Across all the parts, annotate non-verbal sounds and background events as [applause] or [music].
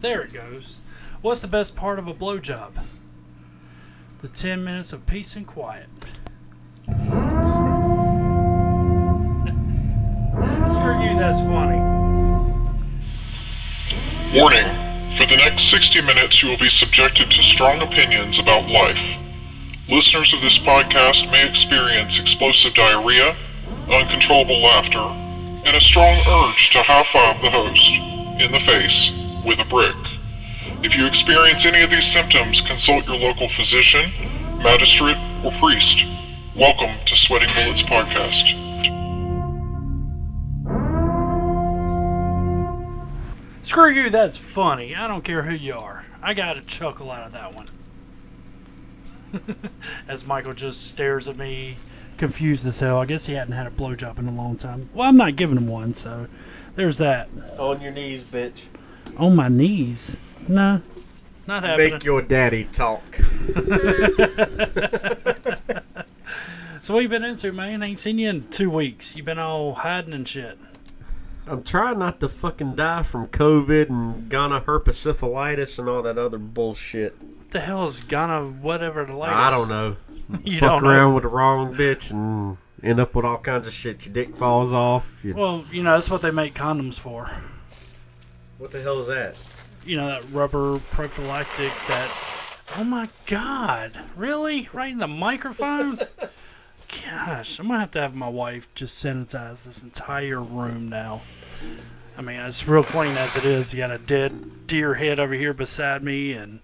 There it goes. What's the best part of a blowjob? The 10 minutes of peace and quiet. [laughs] Screw you, that's funny. Warning. For the next 60 minutes, you will be subjected to strong opinions about life. Listeners of this podcast may experience explosive diarrhea, uncontrollable laughter, and a strong urge to high-five the host in the face with a brick. If you experience any of these symptoms, consult your local physician, magistrate, or priest. Welcome to Sweating Bullets Podcast. Screw you, that's funny. I don't care who you are. I got a chuckle out of that one. [laughs] As Michael just stares at me, confused as hell. I guess he hadn't had a blowjob in a long time. Well, I'm not giving him one, so there's that. On your knees, bitch. On my knees? No, not happening. Make your daddy talk. [laughs] So what you been into, man? I Ain't seen you in two weeks. You been all hiding and shit. I'm trying not to fucking die from COVID and gonorrhea herpessyphilitis and all that other bullshit. What the hell is gonna whatever the latest? I don't know. [laughs] You Fuck don't know. around with the wrong bitch and end up with all kinds of shit. Your dick falls off. Well, you know that's what they make condoms for. What the hell is that? You know that rubber prophylactic. That. Oh my god! Really? Right in the microphone? [laughs] Gosh, I'm gonna have to have my wife just sanitize this entire room now. I mean, it's real clean as it is. You got a dead deer head over here beside me, and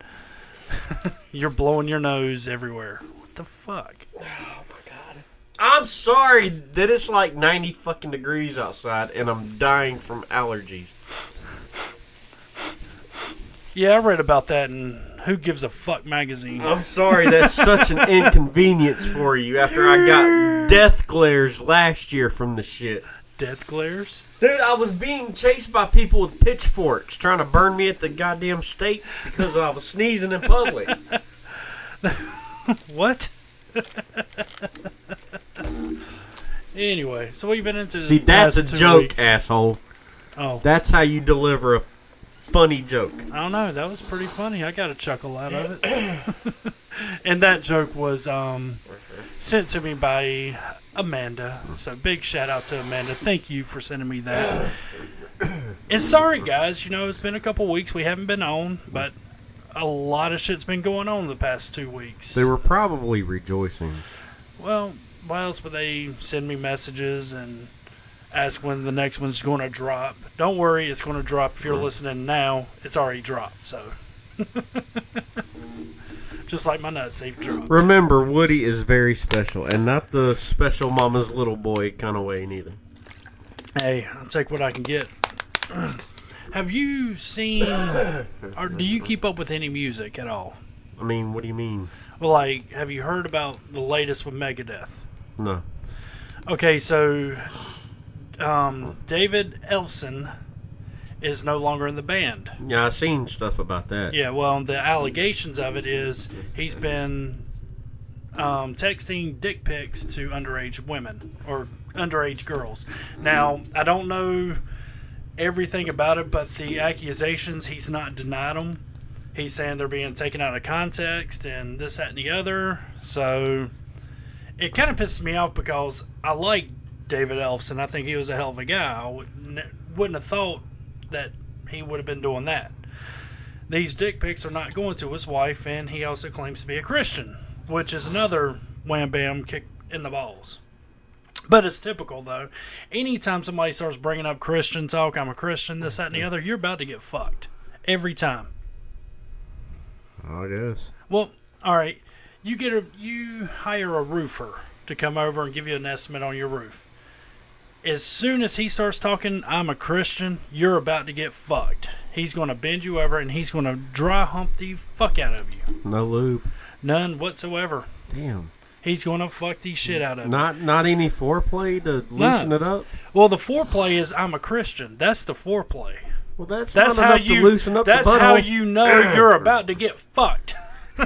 [laughs] you're blowing your nose everywhere. What the fuck? Oh my god! I'm sorry that it's like 90 fucking degrees outside and I'm dying from allergies. Yeah, I read about that in Who Gives a Fuck magazine. I'm sorry that's such an inconvenience for you after I got death glares last year from the shit. Death glares? Dude, I was being chased by people with pitchforks trying to burn me at the goddamn stake because I was sneezing in public. [laughs] What? [laughs] anyway, so what you been into? See, that's a joke, weeks? asshole. Oh, That's how you deliver a funny joke. I don't know. That was pretty funny. I got a chuckle out of it. [laughs] and that joke was um, sent to me by Amanda. So big shout out to Amanda. Thank you for sending me that. and sorry, guys. You know, it's been a couple weeks. We haven't been on, but a lot of shit's been going on the past two weeks. They were probably rejoicing. Well, why else would they send me messages and ask when the next one's going to drop? Don't worry, it's going to drop. If you're mm-hmm. listening now, it's already dropped. So, [laughs] just like my nuts, they've dropped. Remember, Woody is very special, and not the special mama's little boy kind of way, neither. Hey, I'll take what I can get. [clears throat] Have you seen, [coughs] or do you keep up with any music at all? I mean, what do you mean? Well, like, have you heard about the latest with Megadeth? No. Okay, so um, David Ellefson is no longer in the band. Yeah, I seen stuff about that. Yeah, well, the allegations of it is he's been um, texting dick pics to underage women or underage girls. Now, I don't know everything about it, but the accusations, he's not denied them. He's saying they're being taken out of context and this, that, and the other. So it kind of pisses me off because I like David Ellefson. I think he was a hell of a guy. I wouldn't, wouldn't have thought that he would have been doing that. These dick pics are not going to his wife, and he also claims to be a Christian, which is another wham bam kick in the balls. But it's typical, though. Anytime somebody starts bringing up Christian talk, I'm a Christian, this, that, and the other, you're about to get fucked. Every time. I guess. Well, all right. You get a you hire a roofer to come over and give you an estimate on your roof. As soon as he starts talking, I'm a Christian, you're about to get fucked. He's going to bend you over and he's going to dry hump the fuck out of you. No lube. None whatsoever. Damn. He's going to fuck the shit out of you. Not not any foreplay to loosen it up. Well, the foreplay is I'm a Christian. That's the foreplay. Well, that's, That's not how enough you. to loosen up that's the how butthole. you know you're [clears throat] about to get fucked. [laughs]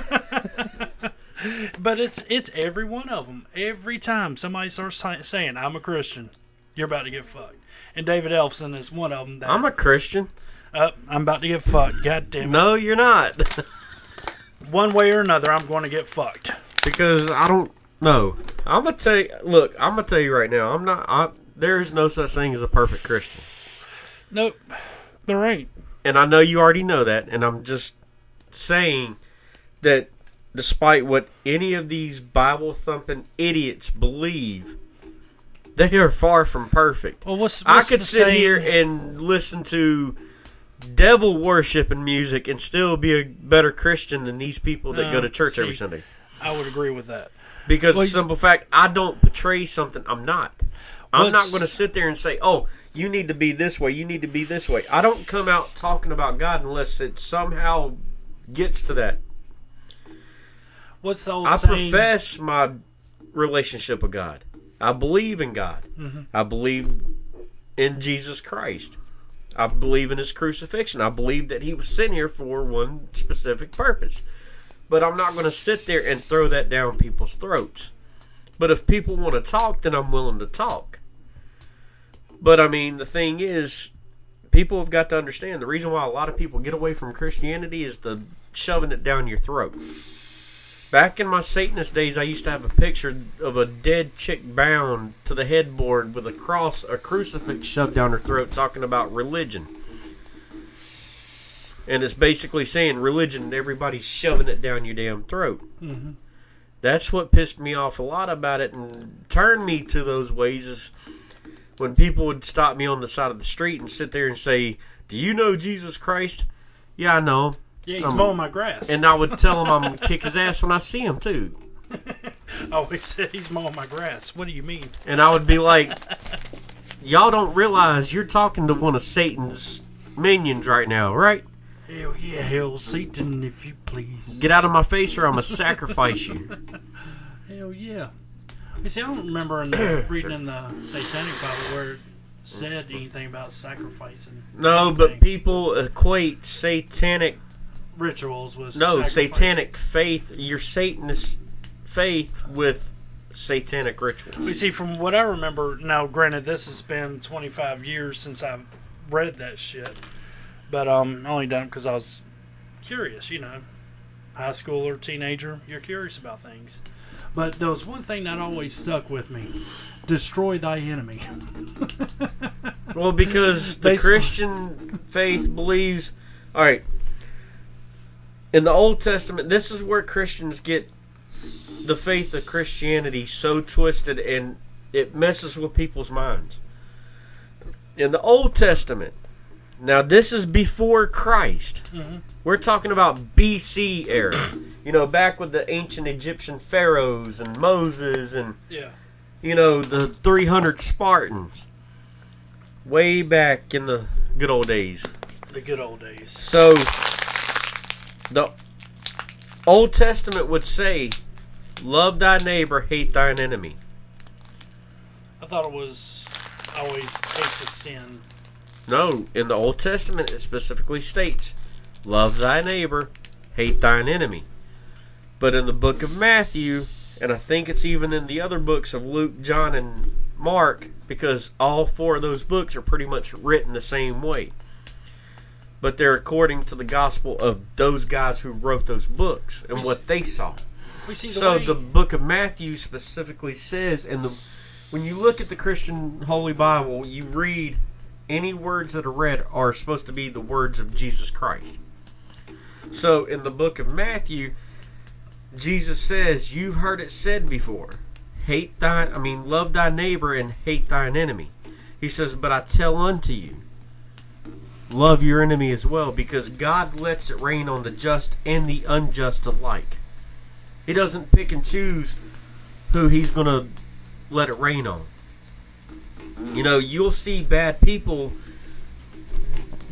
but it's it's every one of them. Every time somebody starts si- saying I'm a Christian, you're about to get fucked. And David Ellefson is one of them. That, I'm a Christian. Uh, I'm about to get fucked. God damn it. No, you're not. [laughs] One way or another, I'm going to get fucked. because I don't know. I'm gonna tell you. Look, I'm gonna tell you right now. I'm not. I, there's no such thing as a perfect Christian, Nope. There ain't. and I know you already know that. And I'm just saying that, despite what any of these Bible thumping idiots believe, they are far from perfect. Well, what's, I could sit saying? here and listen to devil worshiping music and still be a better Christian than these people that No, go to church every Sunday. I would agree with that. Because Well, simple fact, I don't portray something I'm not. I'm not going to sit there and say, "Oh, you need to be this way. You need to be this way." I don't come out talking about God unless it somehow gets to that. What's the old I saying? profess my relationship with God. I believe in God. Mm-hmm. I believe in Jesus Christ. I believe in His crucifixion. I believe that He was sent here for one specific purpose. But I'm not going to sit there and throw that down people's throats. But if people want to talk, then I'm willing to talk. But I mean, the thing is, people have got to understand the reason why a lot of people get away from Christianity is the shoving it down your throat. Back in my Satanist days, I used to have a picture of a dead chick bound to the headboard with a cross, a crucifix shoved down her throat, talking about religion. And it's basically saying religion, everybody's shoving it down your damn throat. Mm-hmm. That's what pissed me off a lot about it and turned me to those ways is when people would stop me on the side of the street and sit there and say, Do you know Jesus Christ? Yeah, I know him. Yeah, he's Um, mowing my grass. And I would tell him I'm to kick his ass when I see him, too. [laughs] I always said he's mowing my grass. What do you mean? And I would be like, Y'all don't realize you're talking to one of Satan's minions right now, right? Hell yeah, hell Satan, if you please. Get out of my face or I'm to sacrifice you. [laughs] Hell yeah. You see, I don't remember in the, [coughs] reading in the Satanic Bible where it said anything about sacrificing. No, but people equate satanic, Rituals was no, sacrifices. satanic faith, your Satanist faith with satanic rituals. You see, from what I remember, now granted, this has been 25 years since I've read that shit, but um, I only done it because I was curious, you know, high schooler, teenager, you're curious about things. But there was one thing that always stuck with me: destroy thy enemy. [laughs] Well, because the Basically. Christian faith believes. All right. In the Old Testament, this is where Christians get the faith of Christianity so twisted and it messes with people's minds. In the Old Testament, now this is before Christ. Mhm. We're talking about BC era. You know, back with the ancient Egyptian pharaohs and Moses and Yeah. you know, the 300 Spartans. Way back in the good old days. The good old days. So, the Old Testament would say, Love thy neighbor, hate thine enemy. I thought it was always hate the sin. No, in the Old Testament, it specifically states, Love thy neighbor, hate thine enemy. But in the book of Matthew, and I think it's even in the other books of Luke, John, and Mark, because all four of those books are pretty much written the same way. But they're according to the gospel of those guys who wrote those books and what they saw. We see the So way, the book of Matthew specifically says, and the when you look at the Christian Holy Bible, you read any words that are read are supposed to be the words of Jesus Christ. So in the book of Matthew, Jesus says, "You've heard it said before, hate thine, I mean, love thy neighbor and hate thine enemy." He says, "But I tell unto you, love your enemy as well, because God lets it rain on the just and the unjust alike." He doesn't pick and choose who he's going to let it rain on. You know, you'll see bad people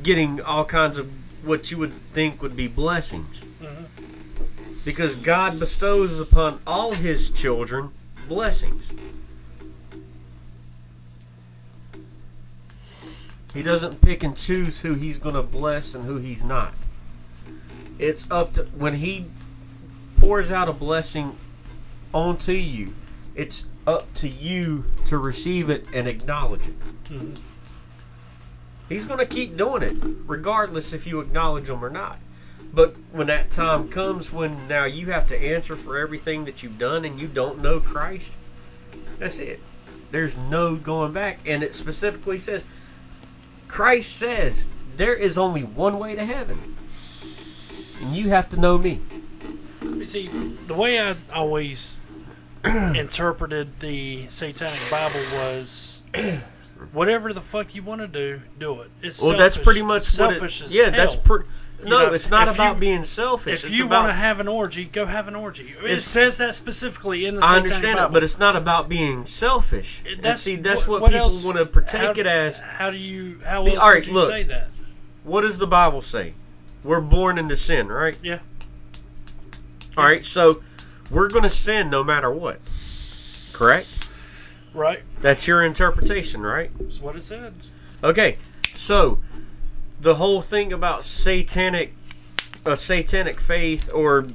getting all kinds of what you would think would be blessings. Mm-hmm. Because God bestows upon all his children blessings. He doesn't pick and choose who he's going to bless and who he's not. It's up to when he pours out a blessing onto you, it's up to you to receive it and acknowledge it. He's going to keep doing it, regardless if you acknowledge him or not. But when that time comes when now you have to answer for everything that you've done and you don't know Christ, that's it. There's no going back. And it specifically says, Christ says, there is only one way to heaven. And you have to know me. You see, the way I always [clears throat] interpreted the Satanic Bible was [clears throat] whatever the fuck you want to do, do it. It's Well, that's pretty much what selfish it, as Yeah, that's pretty. No, know, it's not about you- being selfish. If it's you want to have an orgy, go have an orgy. It says that specifically in the I understand it, but it's not about being selfish. It- and see, that's what, what people else- want to partake how, it as. How do you? How else all right, would you look. say that? What does the Bible say? We're born into sin, right? Yeah. All right, so we're going to sin no matter what. Correct? Right. That's your interpretation, right? That's what it says. Okay, so the whole thing about satanic, a satanic faith or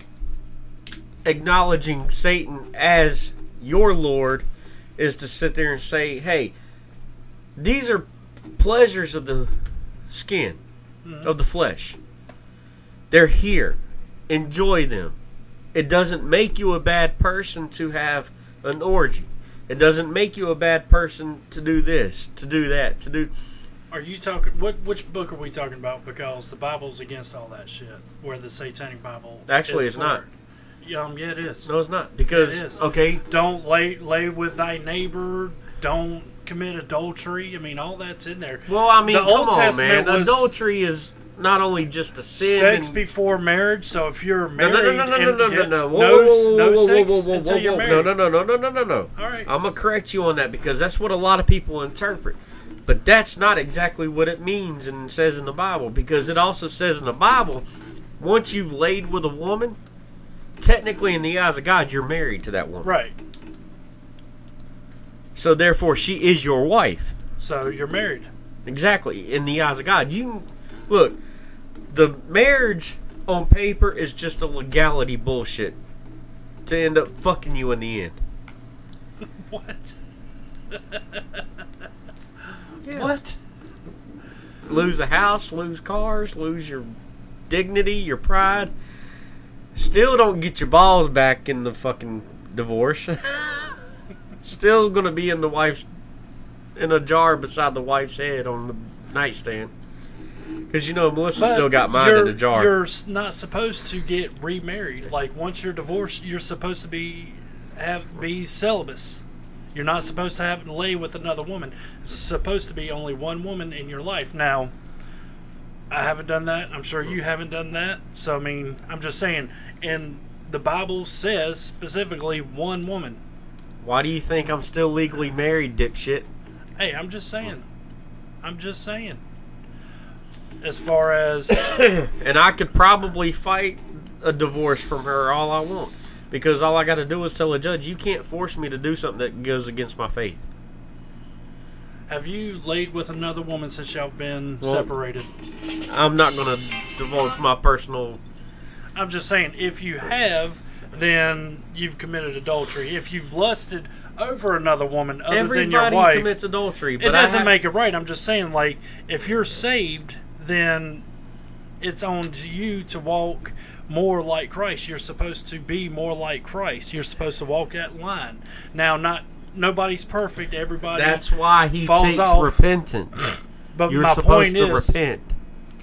acknowledging Satan as your Lord is to sit there and say, "Hey, these are pleasures of the skin, mm-hmm. of the flesh. They're here. Enjoy them. It doesn't make you a bad person to have an orgy." It doesn't make you a bad person to do this, to do that, to do. Are you talking? What? Which book are we talking about? Because the Bible's against all that shit. Where the Satanic Bible. Actually, it's not. it. Yeah, um, yeah, it is. No, it's not because It okay, Don't lay lay with thy neighbor. Don't commit adultery. I mean, all that's in there. well, I mean, The come Old on, Testament man. Adultery is not only just a sin. Sex and- before marriage. So if you're no, married, no, no, no, no, and no, no, get no, Whoa, no, whoa, whoa, no whoa, sex whoa, whoa, until whoa, you're whoa. married. No, no, no, no, no, no, no, no. All right. I'm gonna correct you on that because that's what a lot of people interpret. But that's not exactly what it means and says in the Bible because it also says in the Bible, once you've laid with a woman, technically in the eyes of God, you're married to that woman. Right. So therefore, she is your wife. So you're married. Exactly. In the eyes of God. You look, the marriage on paper is just a legality bullshit to end up fucking you in the end. [laughs] What? [laughs] Yeah. What? Lose a house, lose cars, lose your dignity, your pride. Still don't get your balls back in the fucking divorce. [laughs] Still gonna be in the wife's in a jar beside the wife's head on the nightstand. Because you know Melissa But still got mine in the jar. You're not supposed to get remarried. Like once you're divorced, you're supposed to be have be celibate. You're not supposed to have lay with another woman. It's supposed to be only one woman in your life. Now, I haven't done that. I'm sure you haven't done that. So I mean, I'm just saying. And the Bible says specifically one woman. Why do you think I'm still legally married, dipshit? Hey, I'm just saying. I'm just saying. As far as [coughs] And I could probably fight a divorce from her all I want. Because all I got to do is tell a judge, you can't force me to do something that goes against my faith. have you laid with another woman since y'all been Well- separated? I'm not going to divulge my personal. I'm just saying, if you have, then you've committed adultery. If you've lusted over another woman other than your Everybody wife, commits adultery, but it doesn't I ha- make it right. I'm just saying, like, if you're saved, then it's on to you to walk more like Christ. You're supposed to be more like Christ. You're supposed to walk that line. Now, not nobody's perfect. Everybody. That's why he takes off. repentance. [coughs] but You're my supposed point to is, repent.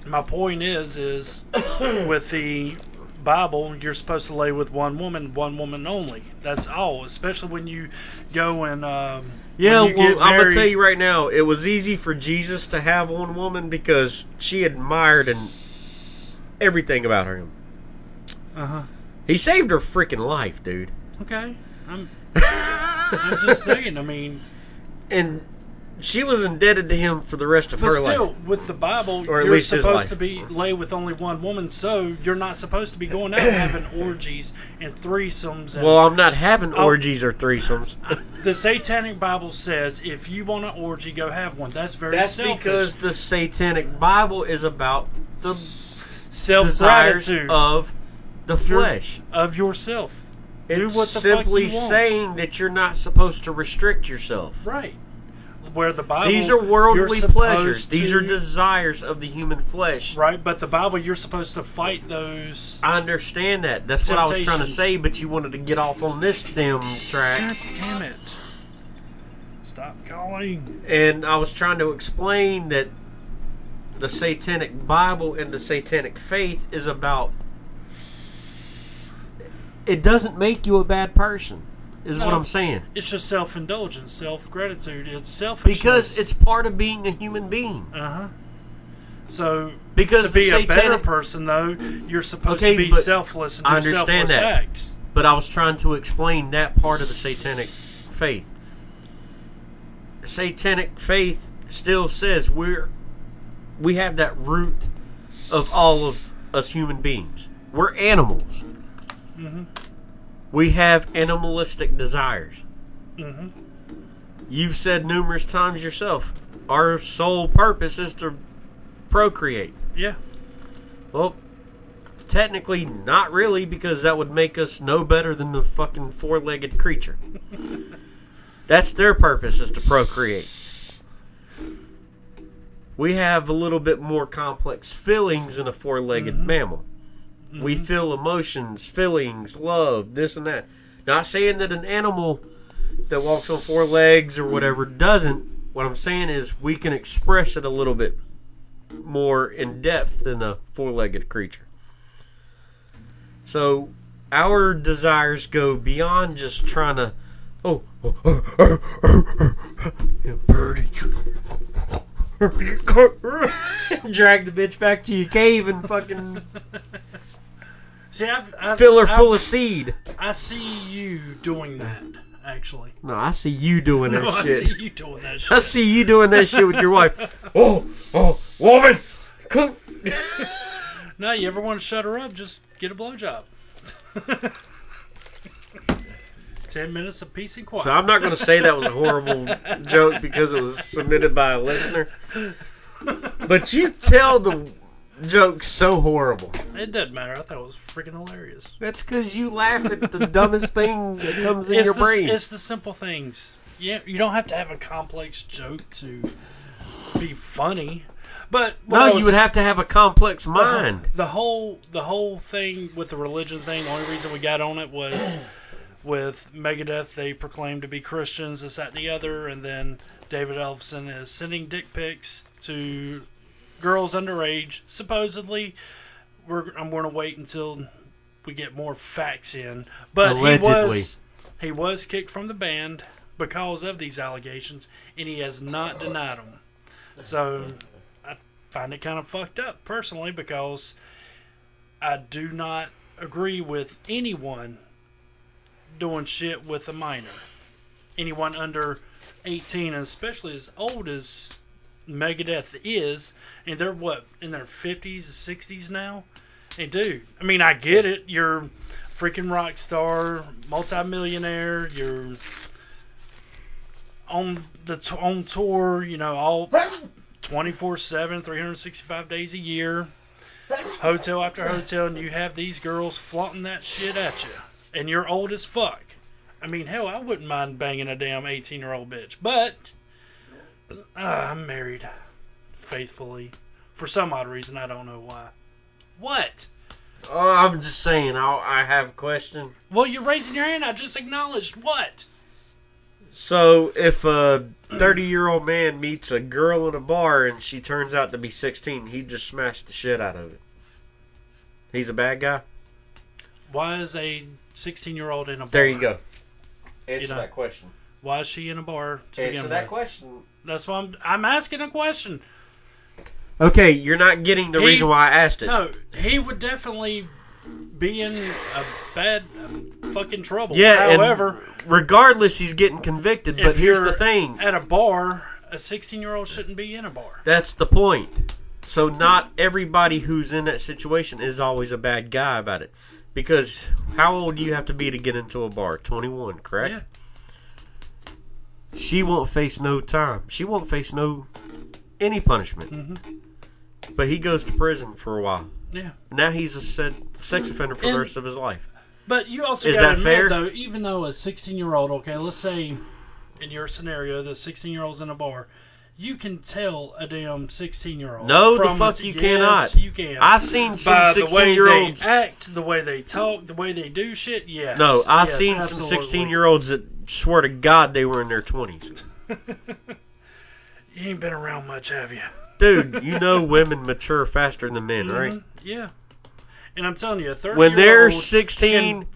my point is is [coughs] with the bible you're supposed to lay with one woman one woman only that's all especially when you go and um, Yeah, well, I'm gonna tell you right now, it was easy for Jesus to have one woman because she admired and everything about him. Uh-huh He saved her freaking life, dude. okay i'm [laughs] i'm just saying i mean And she was indebted to him for the rest of her life. but her still life. with the bible Or at you're least supposed to be lay with only one woman so you're not supposed to be going out having [coughs] orgies and threesomes and Well, I'm not having orgies or threesomes. the satanic bible says if you want an orgy go have one that's very That's selfish because the Satanic Bible is about the self gratitude of the flesh. of yourself. It's what the fuck simply saying that you're not supposed to restrict yourself. Right. where the Bible These are worldly pleasures. These are desires of the human flesh. right. But the Bible, you're supposed to fight those. I understand that. That's what I was trying to say, but you wanted to get off on this damn track. God damn it! Stop calling. And I was trying to explain that the satanic Bible and the satanic faith is about. It doesn't make you a bad person, is what I'm saying. It's just self indulgence, self gratitude. It's selfishness. Because it's part of being a human being. uh huh. So Because to be the a better satanic. person, though, you're supposed Okay, to be selfless and do I understand selfless that. acts. But I was trying to explain that part of the satanic faith. Satanic faith still says we're we have that root of all of us human beings. We're animals. We have animalistic desires. hmm You've said numerous times yourself, our sole purpose is to procreate. Yeah. Well, technically, not really, because that would make us no better than the fucking four legged creature. [laughs] That's their purpose, is to procreate. We have a little bit more complex feelings than a four legged mammal. We mm-hmm. feel emotions, feelings, love, this and that. Not saying that an animal that walks on four legs or whatever doesn't. What I'm saying is we can express it a little bit more in depth than a four legged creature. So our desires go beyond just trying to, oh, [laughs] birdie. [laughs] Drag the bitch back to your cave and fucking [laughs] See, I've, I've, fill I've- full of seed. I see you doing that. Actually, No, I see you doing that [laughs] no, I shit. see you doing that shit. I see you doing that shit with your wife. [laughs] Oh, oh, woman, come. [laughs] No, you ever want to shut her up? Just get a blowjob. Ten minutes of peace and quiet. So I'm not going to say that was a horrible joke because it was submitted by a listener. But you tell the joke so horrible. it doesn't matter. I thought it was freaking hilarious. That's because you laugh at the dumbest thing that comes in It's your the, brain. it's the simple things. Yeah, you don't have to have a complex joke to be funny. But no, I you would have to have a complex mind. The whole the whole thing with the religion thing. The only reason we got on it was with Megadeth. They proclaimed to be Christians, this, that, and the other, and then David Ellefson is sending dick pics to girls underage. Supposedly, we're I'm going to wait until we get more facts in. But he was he was kicked from the band because of these allegations, and he has not denied them. So I find it kind of fucked up personally because I do not agree with anyone doing shit with a minor. Anyone under 18, and especially as old as Megadeth is, and they're what, in their 50s, 60s now? And dude, I mean, I get it. You're freaking rock star, multimillionaire, you're on the on tour, you know, all 24 7, 365 days a year, hotel after hotel, and you have these girls flaunting that shit at you. And you're old as fuck. I mean, hell, I wouldn't mind banging a damn 18 year old bitch. But uh, I'm married faithfully. For some odd reason, I don't know why. What? Oh, I'm just saying. I, I have a question. Well, you're raising your hand. I just acknowledged what? So, if a 30 year old man meets a girl in a bar and she turns out to be 16, he just smashed the shit out of it. He's a bad guy? Why is a 16 year old in a bar? There you go. Answer You know, that question. Why is she in a bar to Answer begin that with? question. That's why I'm, I'm asking a question. Okay, you're not getting the He- reason why I asked it. No, he would definitely be in a bad um, fucking trouble. Yeah, However, and regardless, he's getting convicted. But if here's you're the thing at a bar, a 16 year old shouldn't be in a bar. that's the point. So, not everybody who's in that situation is always a bad guy about it. Because how old do you have to be to get into a bar? 21, correct? Yeah. She won't face no time. She won't face no any punishment. Mm-hmm. But he goes to prison for a while. Yeah. Now he's a said sex offender for the rest of his life. But you also Is got to that admit, fair? though, even though a 16 year old, okay, let's say in your scenario, the 16 year olds in a bar, you can tell a damn 16 year old. No, the fuck you cannot. You can. I've seen some sixteen year olds act, the way they talk, the way they do shit. Yes. No, I've Yes, seen some 16 year olds that swear to God they were in their 20s. [laughs] You ain't been around much, have you? Dude, you know women mature faster than men, right? Mhm, Yeah. And I'm telling you, a 30 When they're old 16,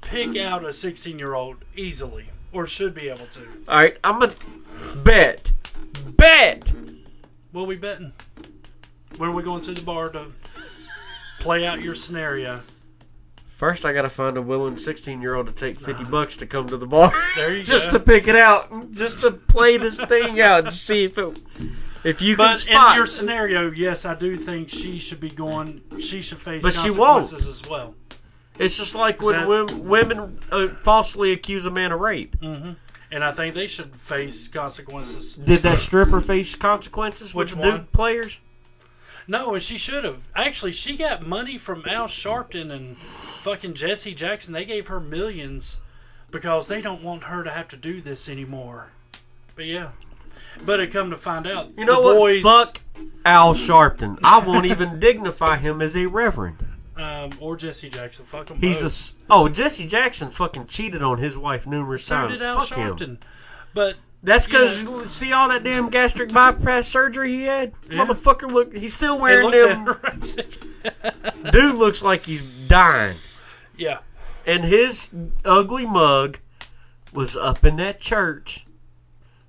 pick out a 16 year old easily, or should be able to. all right, I'm gonna bet, bet. What are we betting? When are we going to the bar to play out your scenario? First, I gotta find a willing 16 year old to take 50 bucks to come to the bar. There you [laughs] just go. to pick it out, just to play this thing out, to see if it, if you can spot. in your scenario, yes, I do think she should be going. She should face But she won't. consequences as well. it's just like when that- women, women uh, falsely accuse a man of rape. And I think they should face consequences. Did that stripper face consequences Which with the one? Players? No, and she should have. Actually, she got money from Al Sharpton and fucking Jesse Jackson. They gave her millions because they don't want her to have to do this anymore. But yeah. But it come to find out, You know the what? boys, Fuck Al Sharpton. I won't even dignify him as a reverend. Um, or Jesse Jackson. Fuck them He's a both. s- oh Jesse Jackson fucking cheated on his wife numerous so times. did Al Fuck him. Sharpton. But That's because see all that damn gastric bypass surgery he had. Yeah. Motherfucker, look, he's still it wearing looks them. anorexic. [laughs] Dude looks like he's dying, yeah. and his ugly mug was up in that church.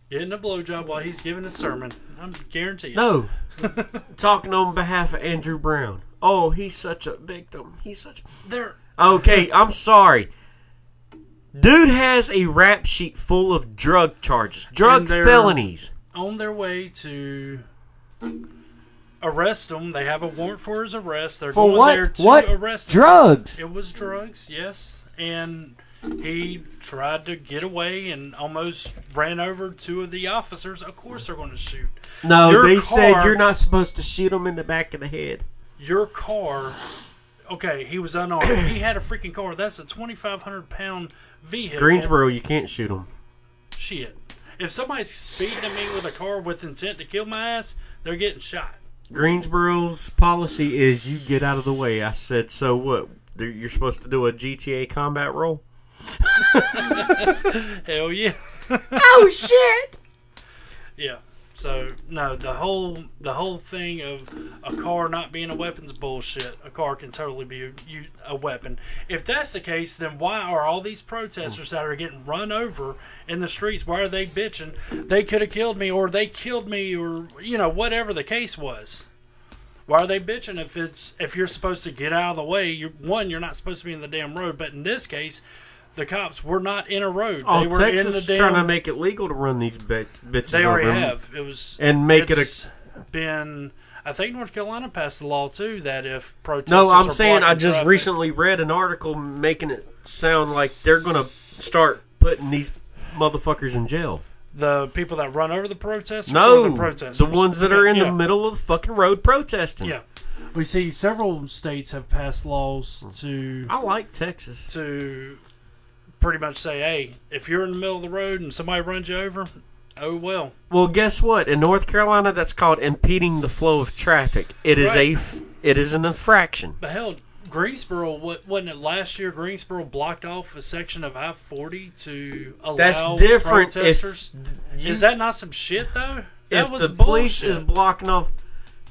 Getting a blowjob while he's giving a sermon. I'm guaranteed. No, [laughs] talking on behalf of Andrew Brown. Oh, he's such a victim. He's such. They're Okay, I'm sorry. Dude has a rap sheet full of drug charges, drug felonies. on their way to arrest him. They have a warrant for his arrest. They're For going there to What? arrest him. Drugs. It was drugs, yes. And he tried to get away and almost ran over two of the officers. Of course, they're going to shoot. No, Your they said you're not supposed to shoot him in the back of the head. Your car. Okay, he was unarmed. he had a freaking car. That's a 2,500 pound vehicle. Greensboro, you can't shoot him. Shit. If somebody's speeding at me with a car with intent to kill my ass, they're getting shot. Greensboro's policy is you get out of the way. I said, so what? You're supposed to do a GTA combat role? [laughs] Hell yeah. Oh shit! Yeah. So no, the whole the whole thing of a car not being a weapon's bullshit. A car can totally be a, a weapon. If that's the case, then why are all these protesters that are getting run over in the streets? Why are they bitching? They could have killed me, or they killed me, or you know whatever the case was. Why are they bitching if it's if you're supposed to get out of the way? You're, one, you're not supposed to be in the damn road. But in this case, the cops were not in a road. Oh, they were Texas in is the trying to make it legal to run these bit- bitches They already over. have. It was And make it a- been. I think North Carolina passed the law too that if protesters. No, I'm saying I just traffic- recently read an article making it sound like they're gonna start putting these motherfuckers in jail. the people that run over the protesters. or No, the protesters. the ones that are in yeah, the middle of the fucking road protesting. Yeah, we see several states have passed laws to I like Texas. to pretty much say, hey, if you're in the middle of the road and somebody runs you over, oh well. Well, guess what? In North Carolina, that's called impeding the flow of traffic. It is a, Right. f- it is an infraction. But hell, Greensboro, what wasn't it last year? Greensboro blocked off a section of I forty to allow That's different. protesters. You, Is that not some shit though? That if was the police is blocking off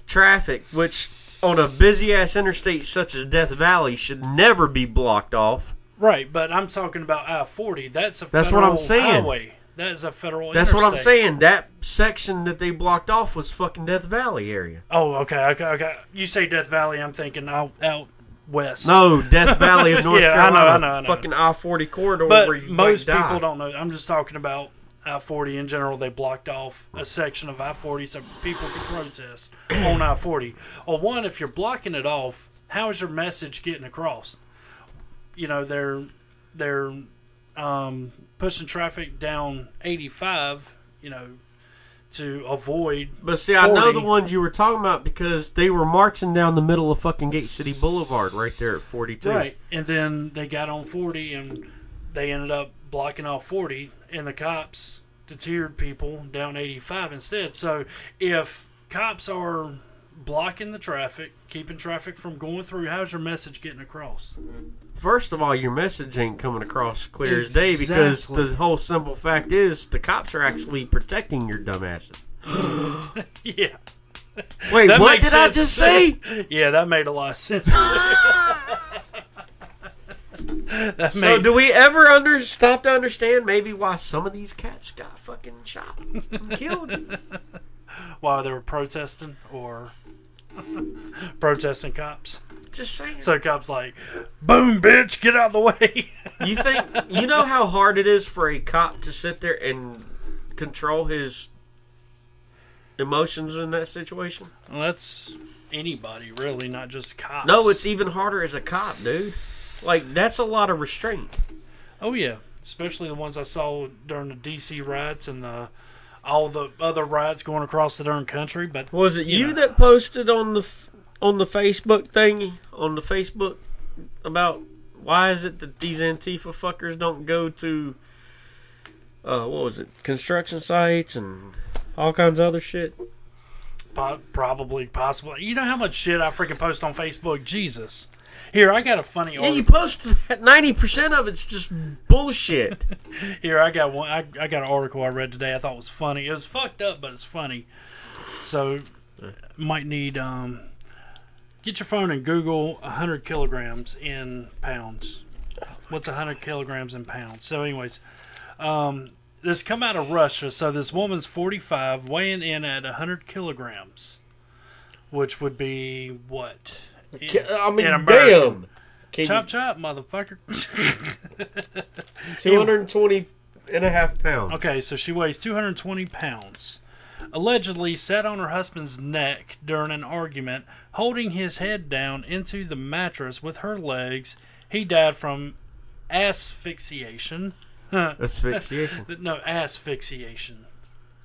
traffic, which on a busy ass interstate such as Death Valley should never be blocked off. Right, but I'm talking about I forty. That's a That's what I'm saying. highway. That is a federal. That's what I'm saying. That section that they blocked off was fucking Death Valley area. Oh, okay, okay, okay. You say Death Valley, I'm thinking out out west. No, Death [laughs] Valley of North Yeah, I know, Carolina. I know, I know. Fucking I forty corridor but where you most might die. people don't know. I'm just talking about I forty in general. They blocked off a section of I forty so people could protest on I forty. Well, one, if you're blocking it off, how is your message getting across? You know, they're they're um, pushing traffic down 85. You know, to avoid But see, I know the ones you were talking about because they were marching down the middle of fucking Gate City Boulevard right there at 42. Right. And then they got on 40 and they ended up blocking off 40 and the cops deterred people down 85 instead. So if cops are blocking the traffic, keeping traffic from going through, how's your message getting across? First of all, your message ain't coming across clear as day because the whole simple fact is the cops are actually protecting your dumbasses. [gasps] yeah. Wait, That what makes did I just say? [laughs] Yeah, that made a lot of sense. [laughs] that So made do we ever under stop to understand maybe why some of these cats got fucking shot and killed? [laughs] while they were protesting or protesting cops. Just saying. So cops like, boom, bitch, get out of the way. You think you know how hard it is for a cop to sit there and control his emotions in that situation? well, that's anybody really, not just cops. No, it's even harder as a cop, dude. Like that's a lot of restraint. oh yeah, especially the ones I saw during the DC riots and the all the other riots going across the darn country. But Was it You you know. that posted on the f- on the Facebook thing on the Facebook about why is it that these Antifa fuckers don't go to uh what was it construction sites and all kinds of other shit? po- probably, possibly, you know how much shit I freaking post on Facebook? Jesus. Here, I got a funny Yeah, article. you post ninety percent of it's just bullshit. [laughs] Here, I got one. I, I got an article I read today. I thought was funny. It was fucked up, but it's funny. So, might need um, get your phone and Google hundred kilograms in pounds. What's hundred kilograms in pounds? So, anyways, um, this come out of Russia. So this woman's forty five, weighing in at hundred kilograms, which would be what? In- I mean, damn. Can Chop chop, motherfucker. [laughs] 220 and a half pounds. Okay, so she weighs 220 pounds. Allegedly sat on her husband's neck during an argument, holding his head down into the mattress with her legs. He died from asphyxiation. [laughs] Asphyxiation. [laughs] no, asphyxiation.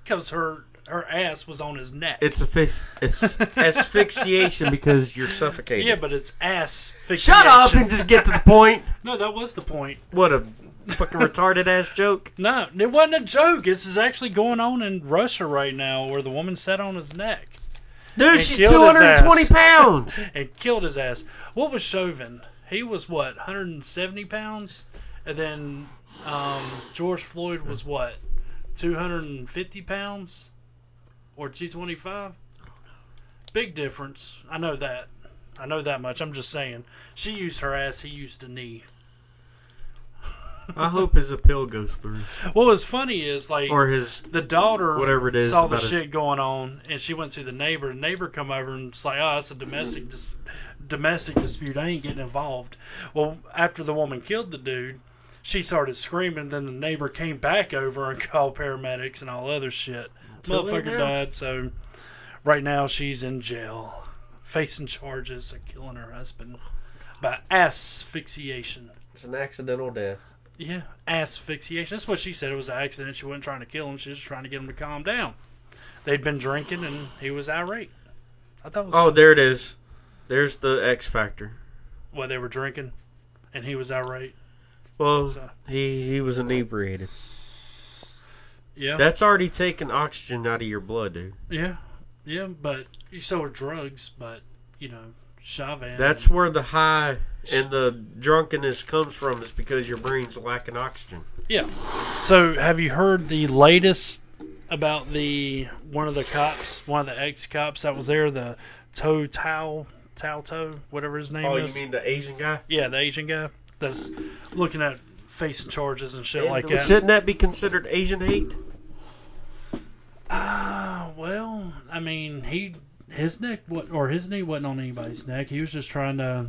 Because her her ass was on his neck. It's a fis- it's [laughs] asphyxiation because you're suffocating. yeah, but it's asphyxiation. Shut up and just get to the point. No, that was the point. What a fucking retarded ass joke. [laughs] No, it wasn't a joke. This is actually going on in Russia right now where the woman sat on his neck. Dude, she's 220 pounds. [laughs] and killed his ass. What was Chauvin? He was what, 170 pounds? And then um, George Floyd was what, 250 pounds? Or 225? Big difference. I know that. I know that much. I'm just saying. She used her ass, he used a knee. I hope his appeal goes through. What was funny is, like, Or his. the daughter Whatever it is saw the about his- shit going on, and she went to the neighbor. The neighbor come over and it's like, "Oh, it's a domestic dis- domestic dispute. I ain't getting involved." Well, after the woman killed the dude, she started screaming. Then the neighbor came back over and [laughs] called paramedics and all other shit. Too late Motherfucker now. died. So right now she's in jail, facing charges of killing her husband by asphyxiation. It's an accidental death. Yeah, asphyxiation. That's what she said. It was an accident. She wasn't trying to kill him. She was just trying to get him to calm down. They'd been drinking, and he was irate. I thought Oh, there it is. There's the X factor. well, they were drinking, and he was irate. Well, So- he he was inebriated. Yeah, That's already taken oxygen out of your blood, dude. yeah, yeah. But so are drugs. But you know, Chauvin. That's where the high and the drunkenness comes from. Is because your brain's lacking oxygen. yeah. So have you heard the latest about the one of the cops, one of the ex cops that was there, the Toe Tao Tao Toe, whatever his name Oh, is. Oh, you mean the Asian guy? Yeah, the Asian guy that's looking at facing charges and shit like that. Shouldn't that be considered Asian hate? Uh, well, I mean, he his neck or his knee wasn't on anybody's neck. He was just trying to.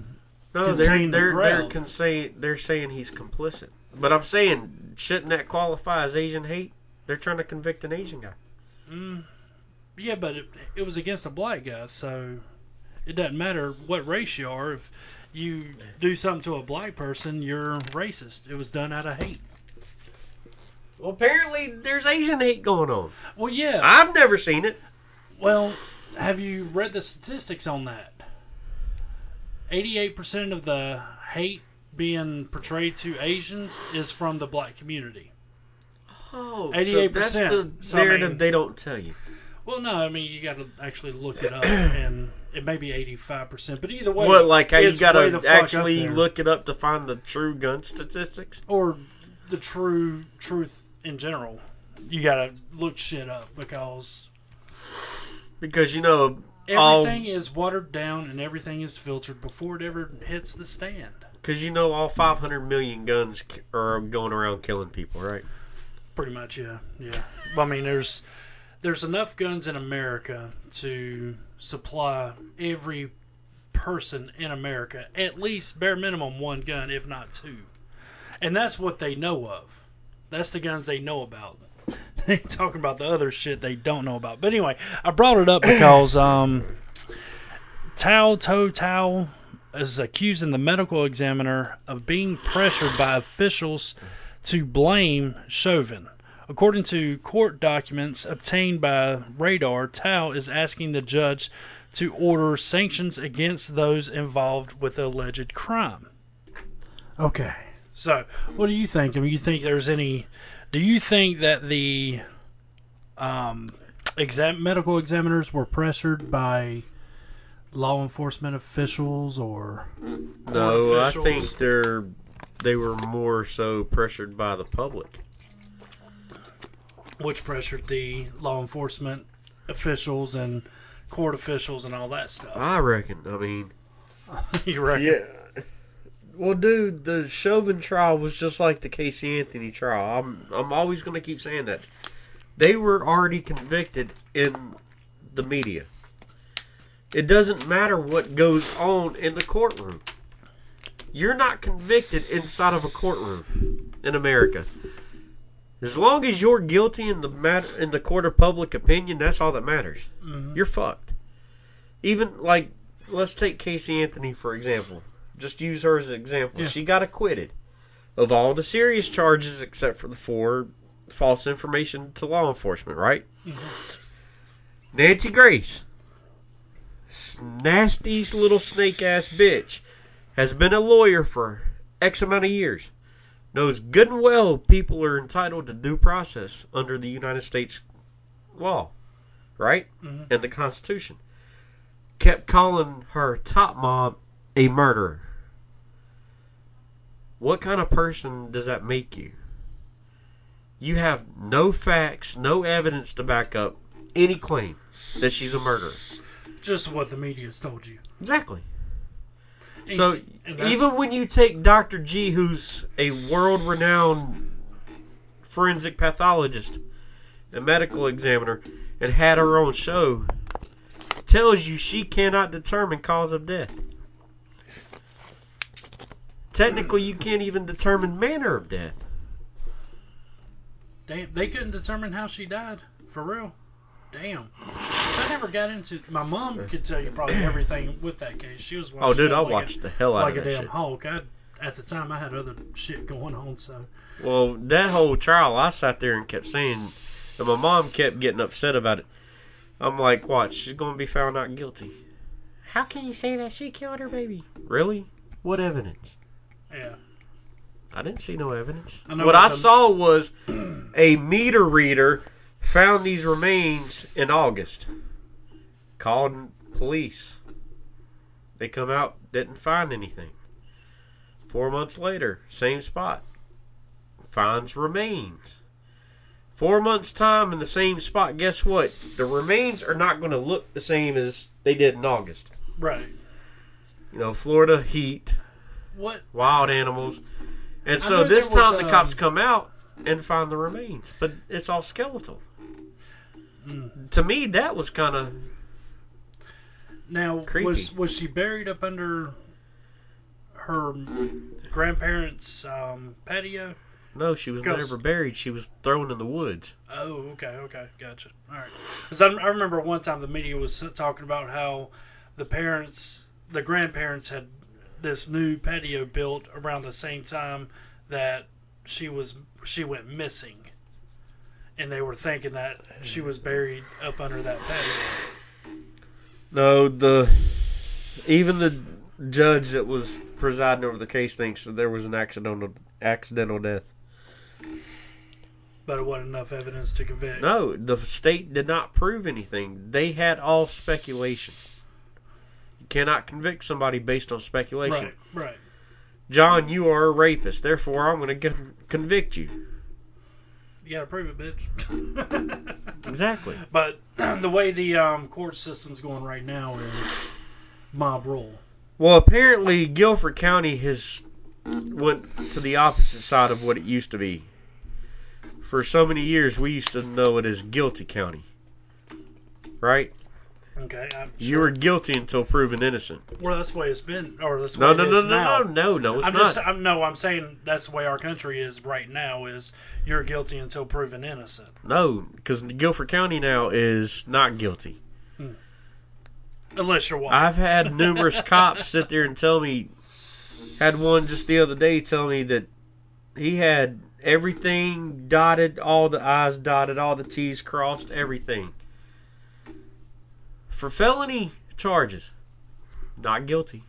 No, they're they're they're crowd. con- say, they're saying he's complicit. But I'm saying, shouldn't that qualify as Asian hate? They're trying to convict an Asian guy. Mm, yeah, but it, it was against a black guy, so it doesn't matter what race you are. If you do something to a black person, you're racist. It was done out of hate. Well, apparently there's Asian hate going on. Well, yeah. I've never seen it. Well, have you read the statistics on that? 88% of the hate being portrayed to Asians is from the black community. Oh, so 88%. that's the So, I narrative mean- they don't tell you. Well, no, I mean you got to actually look it up, [clears throat] and it may be eighty-five percent. But either way, What, like you it's way the gotta fuck up actually look it up to find the true gun statistics? or the true truth in general. You got to look shit up because Because, you know, all everything is watered down and everything is filtered before it ever hits the stand. Because you know all 500 million guns are going around killing people, right? Pretty much, yeah, yeah. I mean, there's there's enough guns in America to supply every person in America at least bare minimum one gun, if not two, and that's what they know of. That's the guns they know about. [laughs] They talking about the other shit they don't know about. But anyway, I brought it up because um, Thao Tou Thao is accusing the medical examiner of being pressured by officials to blame Chauvin. According to court documents obtained by Radar, Thao is asking the judge to order sanctions against those involved with the alleged crime. Okay. So, what do you think? I mean, you think there's any? Do you think that the um, exam medical examiners were pressured by law enforcement officials or court No, I think they're they were more so pressured by the public. which pressured the law enforcement officials and court officials and all that stuff. I reckon. I mean, [laughs] you reckon? yeah. Well, dude, the Chauvin trial was just like the Casey Anthony trial. I'm I'm always going to keep saying that. They were already convicted in the media. It doesn't matter what goes on in the courtroom. You're not convicted inside of a courtroom in America. As long as you're guilty in the matter in the court of public opinion, that's all that matters. Mm-hmm. You're fucked. Even like, let's take Casey Anthony for example. Just use her as an example. Yeah. She got acquitted of all the serious charges except for the four false information to law enforcement. Right? Mm-hmm. Nancy Grace, nasty little snake ass bitch, has been a lawyer for X amount of years knows good and well people are entitled to due process under the United States law, right? Mm-hmm. And the Constitution. Kept calling her Tot Mom a murderer. What kind of person does that make you? You have no facts, no evidence to back up any claim that she's a murderer. Just what the media's told you. Exactly. So And that's- even when you take Dr. G, who's a world-renowned forensic pathologist and medical examiner, and had her own show, tells you she cannot determine cause of death. Technically, you can't even determine manner of death. Damn, they couldn't determine how she died. For real. Damn. I never got into. My mom could tell you probably everything with that case. She was watching Oh, dude, I like watched a, the hell out like of that Like a damn shit. hawk. I at the time I had other shit going on, so Well, that whole trial, I sat there and kept saying, and my mom kept getting upset about it. I'm like, watch, she's going to be found not guilty. How can you say that she killed her baby? Really? What evidence? Yeah. I didn't see no evidence. I what I saw was a meter reader found these remains in August. Called police. They come out, didn't find anything. Four months later, same spot. Finds remains. Four months' time in the same spot. Guess what? The remains are not going to look the same as they did in August. Right. You know, Florida heat, What? wild animals. And so this was, time the cops um, come out and find the remains, but it's all skeletal. Hmm. To me, that was kind of Now Creepy. was was she buried up under her grandparents' um, patio? no. She was never buried. She was thrown in the woods. Oh, okay, okay, gotcha. All right, because I, I remember one time the media was talking about how the parents, the grandparents, had this new patio built around the same time that she was she went missing, and they were thinking that she was buried up under that patio. No, the even the judge that was presiding over the case thinks that there was an accidental accidental death. but it wasn't enough evidence to convict. No, the state did not prove anything. They had all speculation. Cannot convict somebody based on speculation. Right, right. John, you are a rapist. Therefore, I'm going to convict you. You gotta prove it, bitch. [laughs] Exactly. but [clears throat] the way the um, court system's going right now is mob rule. Well, apparently, Guilford County has went to the opposite side of what it used to be. For so many years, we used to know it as Guilty County. Right? Okay, I'm You sure. were guilty until proven innocent. Well, that's the way it's been, or that's the No, way no, it no, is no, now. no, no, no. It's I'm not. just, I'm no, I'm saying that's the way our country is right now. Is you're guilty until proven innocent. No, because Guilford County now is not guilty. Hmm. Unless you're white. I've had [laughs] numerous cops sit there and tell me. Had one just the other day tell me that he had everything dotted, all the I's dotted, all the T's crossed, everything. For felony charges, not guilty.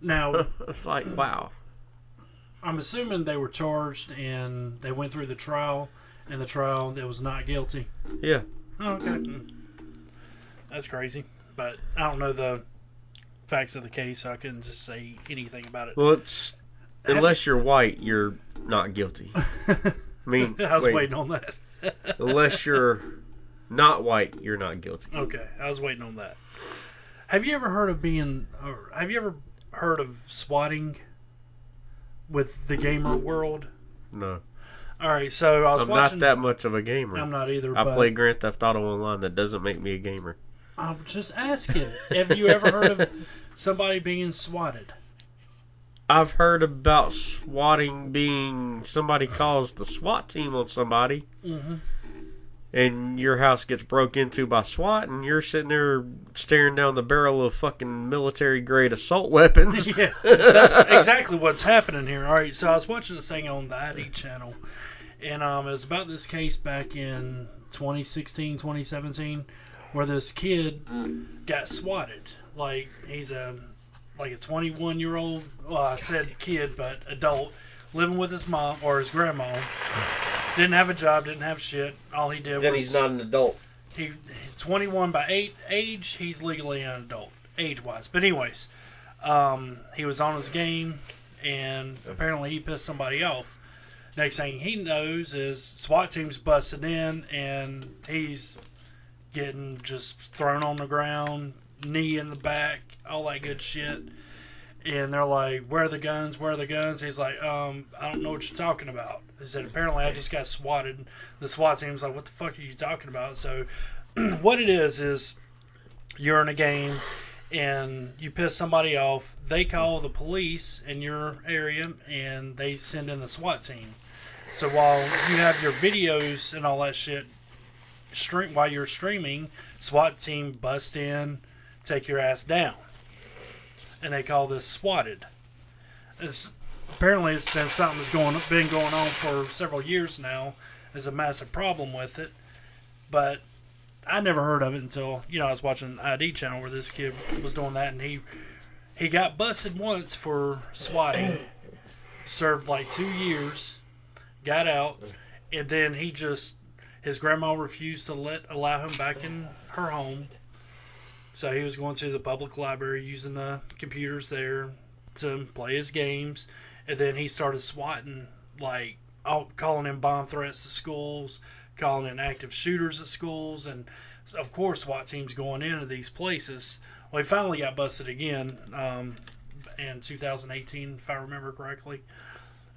now, [laughs] It's like, wow. I'm assuming they were charged and they went through the trial, and the trial it was not guilty. Yeah. Oh, okay. That's crazy, but I don't know the facts of the case, so I couldn't just say anything about it. Well, it's. Unless you're white, you're not guilty. [laughs] I mean, I was wait, waiting on that. unless you're not white, you're not guilty. Okay, I was waiting on that. Have you ever heard of being? Or have you ever heard of swatting with the gamer world? No. All right, so I was I'm watching. not that much of a gamer. I'm not either. I play Grand Theft Auto Online. That doesn't make me a gamer. I'm just asking. have you ever heard of somebody being swatted? I've heard about swatting being somebody calls the SWAT team on somebody, Mm-hmm. And your house gets broke into by SWAT, and you're sitting there staring down the barrel of fucking military grade assault [laughs] weapons. Yeah, that's exactly what's happening here. All right, so I was watching this thing on the ID channel, and um, it was about this case back in 2016, 2017, where this kid got swatted. Like he's a like a 21 year old. Well, I said kid, but adult, living with his mom or his grandma. Didn't have a job, didn't have shit. All he did was he's not an adult. he he's 21 by eight age he's legally an adult age wise but anyways um, he was on his game and apparently he pissed somebody off. Next thing he knows is swat team's busted in and he's getting just thrown on the ground knee in the back all that good shit. And they're like where are the guns? Where are the guns? He's like um, i don't know what you're talking about he said apparently i just got swatted the SWAT team's like, "What the fuck are you talking about?" So, [clears throat] what it is is you're in a game and you piss somebody off. They call the police in your area and they send in the SWAT team. So while you have your videos and all that shit stream while you're streaming, SWAT team bust in, take your ass down, and they call this swatted. It's apparently it's been something that's going been going on for several years now. There's a massive problem with it, but I never heard of it until you know I was watching ID channel where this kid was doing that, and he he got busted once for swatting, [coughs] served like two years, got out, and then he just his grandma refused to let allow him back in her home. So he was going to the public library using the computers there to play his games, and then he started swatting like all, calling in bomb threats to schools, calling in active shooters at schools, and of course SWAT teams going into these places. Well, he finally got busted again um, in 2018, if I remember correctly,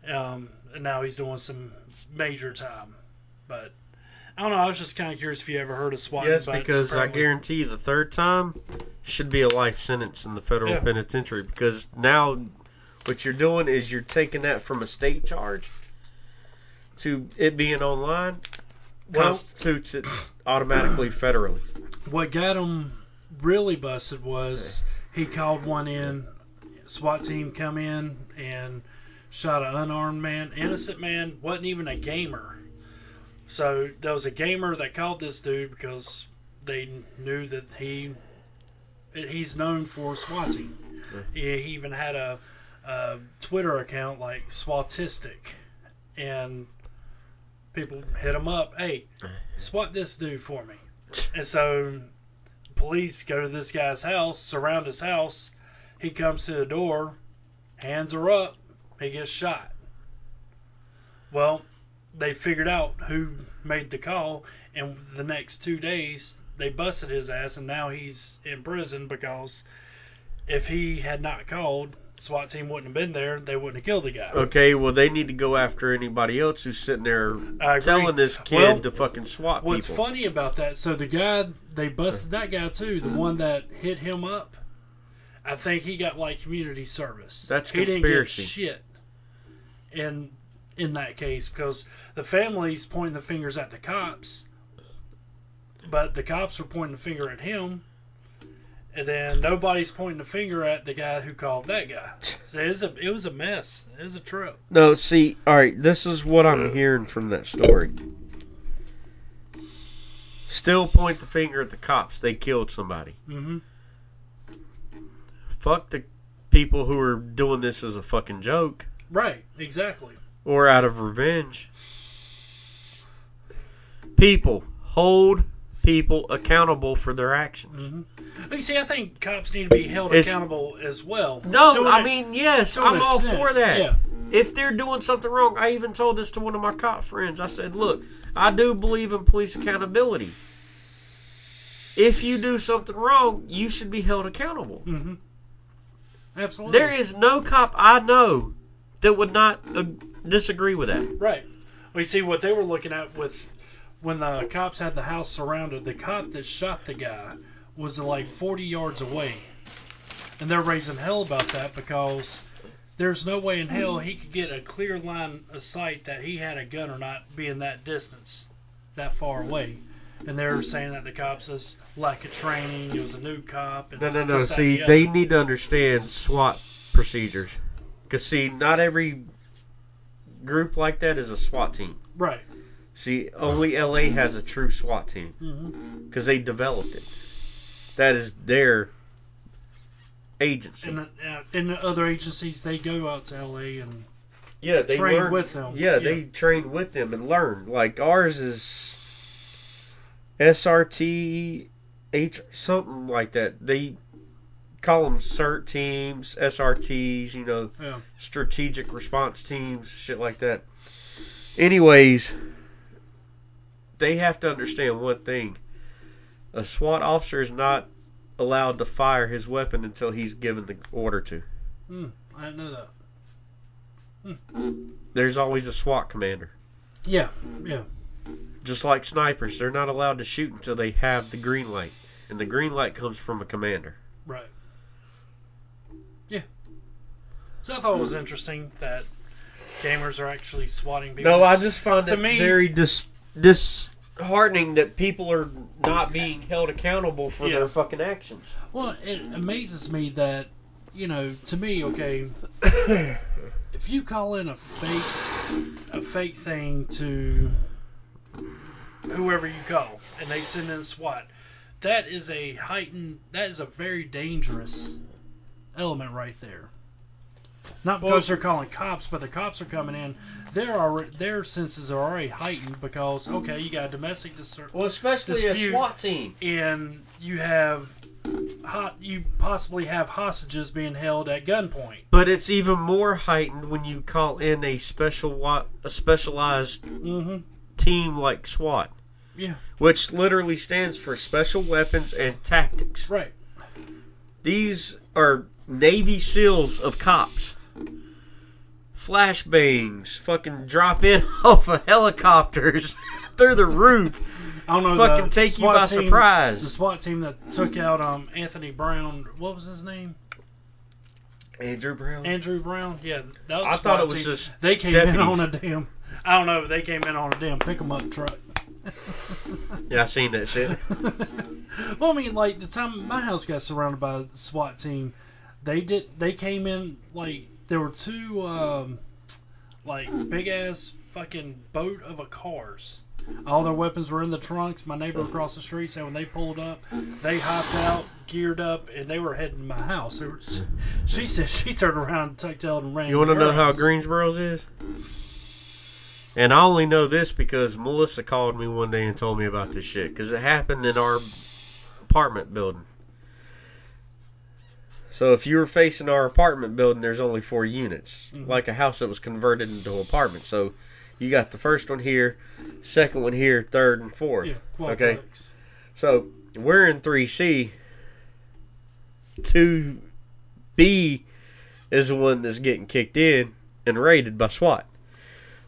um, and now he's doing some major time. But I don't know. I was just kind of curious if you ever heard of SWAT. Yes, because I guarantee you the third time should be a life sentence in the federal Yeah. penitentiary because now what you're doing is you're taking that from a state charge to it being online Well- constitutes it automatically federally. What got him really busted was he called one in. SWAT team come in and shot an unarmed man, innocent man, wasn't even a gamer. So there was a gamer that called this dude because they knew that he he's known for swatting. He, he even had a, a Twitter account like Swatistic, and people hit him up. Hey, swat this dude for me. And so police go to this guy's house, surround his house. He comes to the door, hands are up, he gets shot. Well, they figured out who made the call, and the next two days they busted his ass, and now he's in prison because if he had not called, SWAT team wouldn't have been there. They wouldn't have killed the guy. Okay, well they need to go after anybody else who's sitting there telling this kid Well, to fucking swat What's people. funny about that? So the guy they busted that guy too, the one that hit him up. I think he got like community service. That's he conspiracy. Didn't get shit. In in that case, because the family's pointing the fingers at the cops, but the cops were pointing the finger at him. And then nobody's pointing the finger at the guy who called that guy. So it was a it was a mess. It was a trip. No, see, all right, this is what I'm hearing from that story. Still point the finger at the cops. They killed somebody. hmm Fuck the people who are doing this as a fucking joke Right. Exactly. or out of revenge. People hold people accountable for their actions. You see, I think cops need to be held It's- accountable as well. No, I mean, yes, I'm all extent, for that. yeah. If they're doing something wrong, I even told this to one of my cop friends. I said, look, I do believe in police accountability. If you do something wrong, you should be held accountable. absolutely. There is no cop I know that would not uh, disagree with that. right. We see what they were looking at with when the cops had the house surrounded. The cop that shot the guy was like 40 yards away, and they're raising hell about that because there's no way in hell he could get a clear line of sight that he had a gun or not, being that distance, that far away. And they're saying that the cops is lack of training. He was a new cop. And No, no, no. See, the they other. need to understand SWAT procedures. Because, see, not every group like that is a SWAT team. right. See, only LA has a true SWAT team Mm-hmm. because they developed it. That is their agency. And uh, in the other agencies, they go out to LA and yeah, they train learn with them. Yeah, Yeah. they train with them and learn. Like ours is SRT, H something like that. They call them CERT teams, SRTs. You know, yeah. strategic response teams, shit like that. Anyways, they have to understand one thing. A SWAT officer is not allowed to fire his weapon until he's given the order to. Hmm, I didn't know that. There's always a SWAT commander. Yeah, yeah. Just like snipers, they're not allowed to shoot until they have the green light. And the green light comes from a commander. Right. Yeah. So I thought it was interesting that gamers are actually swatting people. No, I just find To it me- very dis- disheartening that people are not being held accountable for Yeah. their fucking actions. Well, it amazes me that, you know, to me, okay, [coughs] if you call in a fake, a fake thing to whoever you call, and they send in SWAT, that is a heightened, that is a very dangerous element right there. Not because they're calling cops, but the cops are coming in. Their already, their senses are already heightened because okay, you got a domestic disturbance Well, especially Dispute. a SWAT team. and you have hot you possibly have hostages being held at gunpoint. But it's even more heightened when you call in a special a specialized Mm-hmm. team like SWAT, Yeah, which literally stands for Special Weapons and Tactics. right. These are Navy SEALs of cops. Flashbangs, fucking drop in [laughs] off of helicopters [laughs] through the roof, I don't know. fucking take you by team- surprise. The SWAT team that took out um Anthony Brown. What was his name? Andrew Brown. Andrew Brown. Yeah, that was. I thought it was team. just They came deputies. in on a damn. I don't know. They came in on a damn pick 'em up truck. [laughs] yeah, I seen that shit. Well, I mean, like the time my house got surrounded by the SWAT team, they did. They came in like there were two, um, like big ass fucking boat of a cars. All their weapons were in the trunks. My neighbor across the street said when they pulled up, they hopped out, geared up, and they were heading to my house. Were, she, she said she turned around, tucked tailed, and ran. You want to know how. Greensboro's is? And I only know this because Melissa called me one day and told me about this shit because it happened in our apartment building. So if you were facing our apartment building, there's only four units, mm-hmm. like a house that was converted into an apartment. So you got the first one here, second one here, third and fourth. Yeah, okay. quadplex. So we're in 3C. 2B is the one that's getting kicked in and raided by SWAT.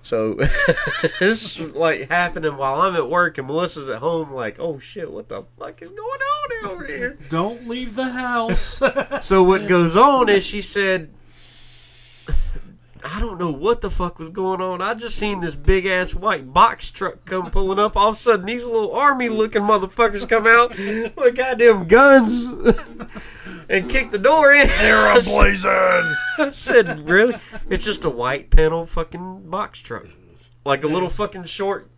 So [laughs] this is like happening while I'm at work and Melissa's at home, like, oh shit, what the fuck is going on over here? Don't leave the house. [laughs] So what goes on is she said, I don't know what the fuck was going on. I just seen this big ass white box truck come pulling up. All of a sudden, these little army looking motherfuckers come out with goddamn guns [laughs] and kick the door in. They're [laughs] a blazing. [laughs] I said, really? It's just a white panel fucking box truck. Like a little fucking short,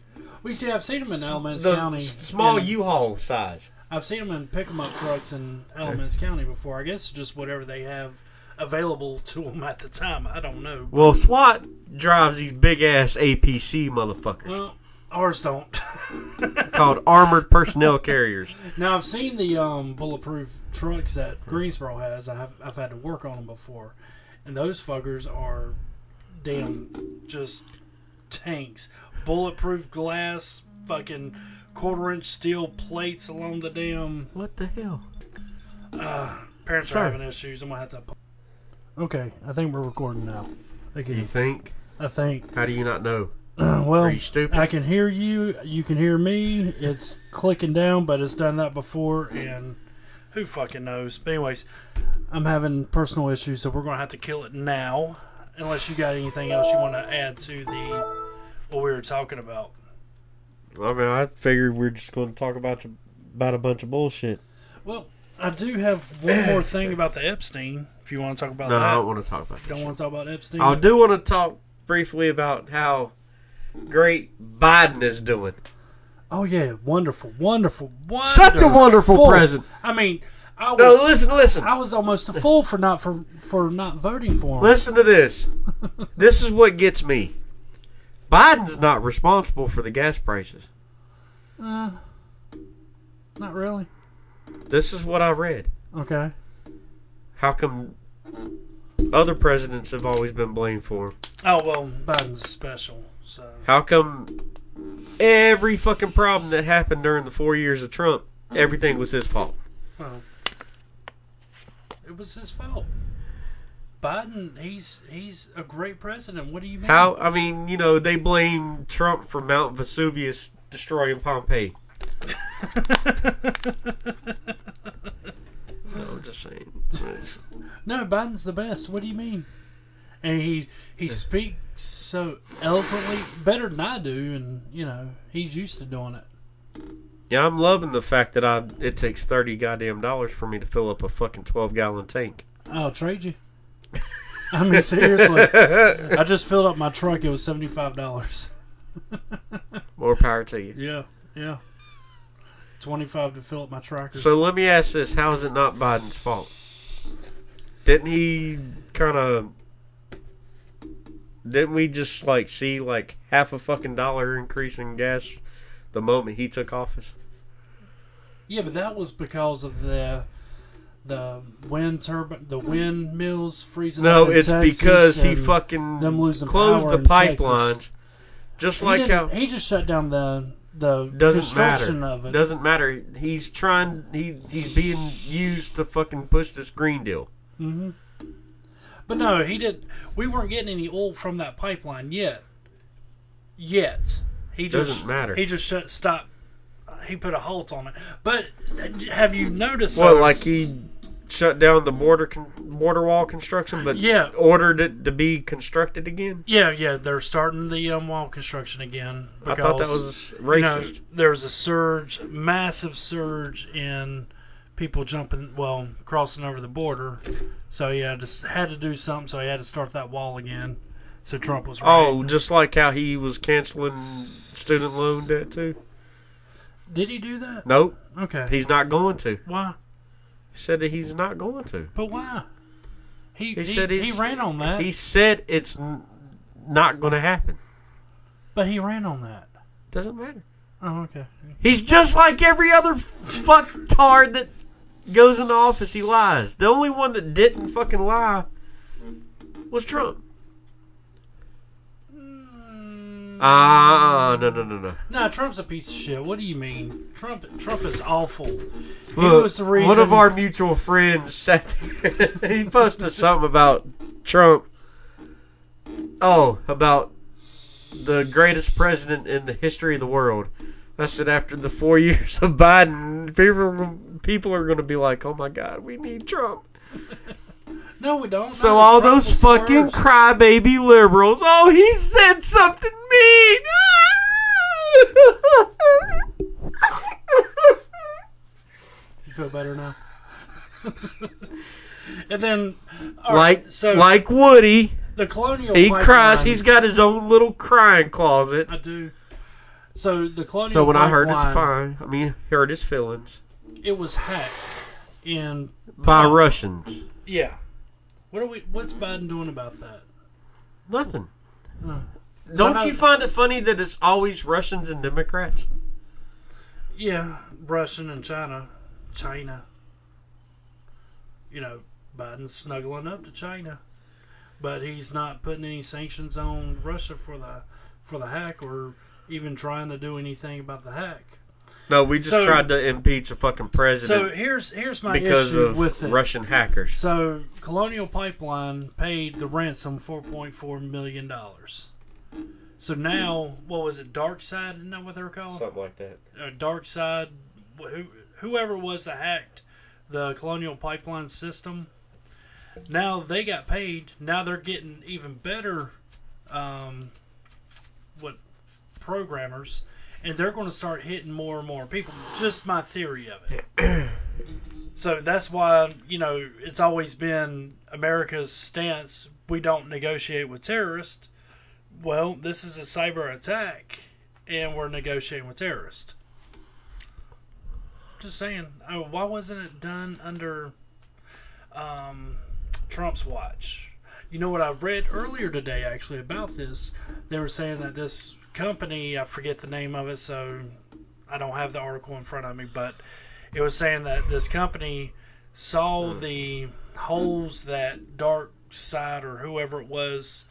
We see. I've seen them in Alamance the County. small U-Haul size. I've seen them in pick 'em up trucks in Alamance County before. I guess just whatever they have available to them at the time. I don't know. Well, SWAT drives these big ass APC motherfuckers Well, ours don't. [laughs] called armored personnel carriers. now I've seen the um, bulletproof trucks that Greensboro has. I have I've had to work on them before, and those fuckers are damn just tanks. Bulletproof glass, fucking quarter inch steel plates along the damn. What the hell? Parents Sir. are having issues. I'm gonna have to. Okay, I think we're recording now. I You think? I think. How do you not know? [clears throat] Well, Are you stupid? I can hear you. You can hear me. It's clicking down, but it's done that before, and who fucking knows? But anyways, I'm having personal issues, so we're gonna have to kill it now. Unless you got anything else you want to add to the what we were talking about. I mean, I figured we are just going to talk about about a bunch of bullshit. Well, I do have one more thing [clears throat] about the Epstein. If you want to talk about No, that, I don't want to talk about this. don't shit. want to talk about Epstein. I do want to talk briefly about how great Biden is doing. Oh yeah, wonderful, wonderful, wonderful. Such a wonderful president. I mean, I was No, listen, listen, I was almost a fool for not for for not voting for him. listen to this. this is what gets me. Biden's not responsible for the gas prices. Uh, not really. This is what I read. Okay. How come other presidents have always been blamed for. Oh well, Biden's special. So How come every fucking problem that happened during the four years of Trump, everything was his fault? well, it was his fault. Biden, he's he's a great president. What do you mean? How? I mean, you know, they blame Trump for Mount Vesuvius destroying Pompeii. [laughs] no, I'm just saying. No, Biden's the best. What do you mean? And he he speaks so eloquently, better than I do, and you know he's used to doing it. Yeah, I'm loving the fact that I it takes thirty goddamn dollars for me to fill up a fucking twelve gallon tank. Oh, I'll trade you. [laughs] I mean, seriously, I just filled up my truck. It was seventy five dollars. [laughs] More power to you. Yeah, yeah. Twenty five to fill up my tractor. So let me ask this: How is it not Biden's fault? Didn't he kind of? Didn't we just like see like half a fucking dollar increase in gas the moment he took office? yeah, but that was because of the the wind turbine, the windmills freezing. No, it's Texas because he fucking them losing closed the in Texas. pipelines, just He, like how he just shut down the the doesn't construction matter. of it. Doesn't matter. He's trying. He he's being used to fucking push this green deal. But no, he didn't. We weren't getting any oil from that pipeline yet. Yet he just Doesn't matter. He just shut stop. He put a halt on it. But have you noticed? Well, uh, like he shut down the border con- border wall construction, but Yeah. ordered it to be constructed again. yeah, yeah, they're starting the um, wall construction again. I thought that because, was you know, racist. there was a surge, massive surge in people jumping, well, crossing over the border. So yeah, just had to do something. So he had to start that wall again. So Trump was right. Oh, just like how he was canceling student loan debt too. Did he do that? Nope, Okay. he's not going to. Why? Said that he's not going to. But why? He he, He said he ran on that. He said it's not going to happen. But he ran on that. Doesn't matter. Oh, okay. He's just like every other fucktard that goes into office. He lies. The only one that didn't fucking lie was Trump. Ah, no, no, no, no. Nah, Trump's a piece of shit. What do you mean? Trump Trump is awful. He Look, was the reason. one of our mutual friends said [laughs] he posted something about Trump. Oh, about the greatest president in the history of the world. I said after the four [laughs] years of Biden, people people are going to be like, "Oh my God, we need Trump." No, we don't. So No, all those fucking worse. crybaby liberals. Oh, he said something mean. [laughs] You feel better now. [laughs] and then, all right, like so like Woody, the colonial. he cries. He's got his own little crying closet. I do. So the colonial. So when I heard his fine, I mean, hurt his feelings it was hacked in by Russians. yeah. What are we? What's Biden doing about that? Nothing. Hmm. Don't you find it funny that it's always Russians and Democrats? Yeah, Russian and China, China. You know, Biden's snuggling up to China, but he's not putting any sanctions on Russia for the for the hack or even trying to do anything about the hack. No, we just So- tried to impeach a fucking president. So here's here's my because issue of with it. Russian hackers. So Colonial Pipeline paid the ransom four point four million dollars. So now, what was it? Dark Side? Isn't that what they're called? Something like that. uh, Dark Side, who, whoever was that hacked the Colonial Pipeline system. Now they got paid. Now they're getting even better, um, what programmers, and they're going to start hitting more and more people. Just my theory of it. [clears throat] so that's why you know it's always been America's stance. We don't negotiate with terrorists. Well, this is a cyber attack, and we're negotiating with terrorists. Just saying, oh, why wasn't it done under um, Trump's watch? You know what I read earlier today, actually, about this? They were saying that this company, I forget the name of it, so I don't have the article in front of me, but it was saying that this company saw hmm. the holes that Dark Side or whoever it was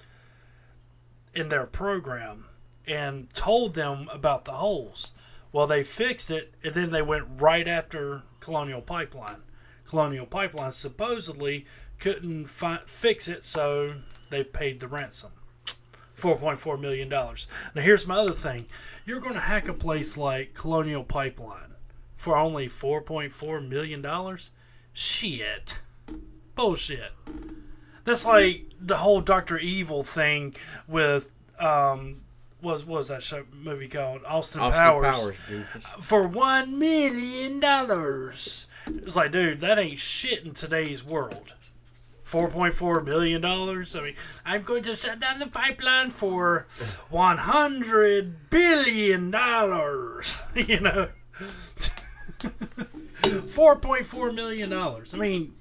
in their program and told them about the holes. Well, they fixed it, and then they went right after Colonial Pipeline. Colonial Pipeline supposedly couldn't fi- fix it, so they paid the ransom. $4.4 million. Now, here's my other thing. You're going to hack a place like Colonial Pipeline for only $4.4 million? Shit. Bullshit. That's like the whole Doctor Evil thing with um was what was that show movie called Austin, Austin Powers, Powers, for one million dollars. It's like, dude, that ain't shit in today's world. Four point four billion dollars. I mean, I'm going to shut down the pipeline for one hundred billion dollars. [laughs] you know, [laughs] four point four million dollars. I mean,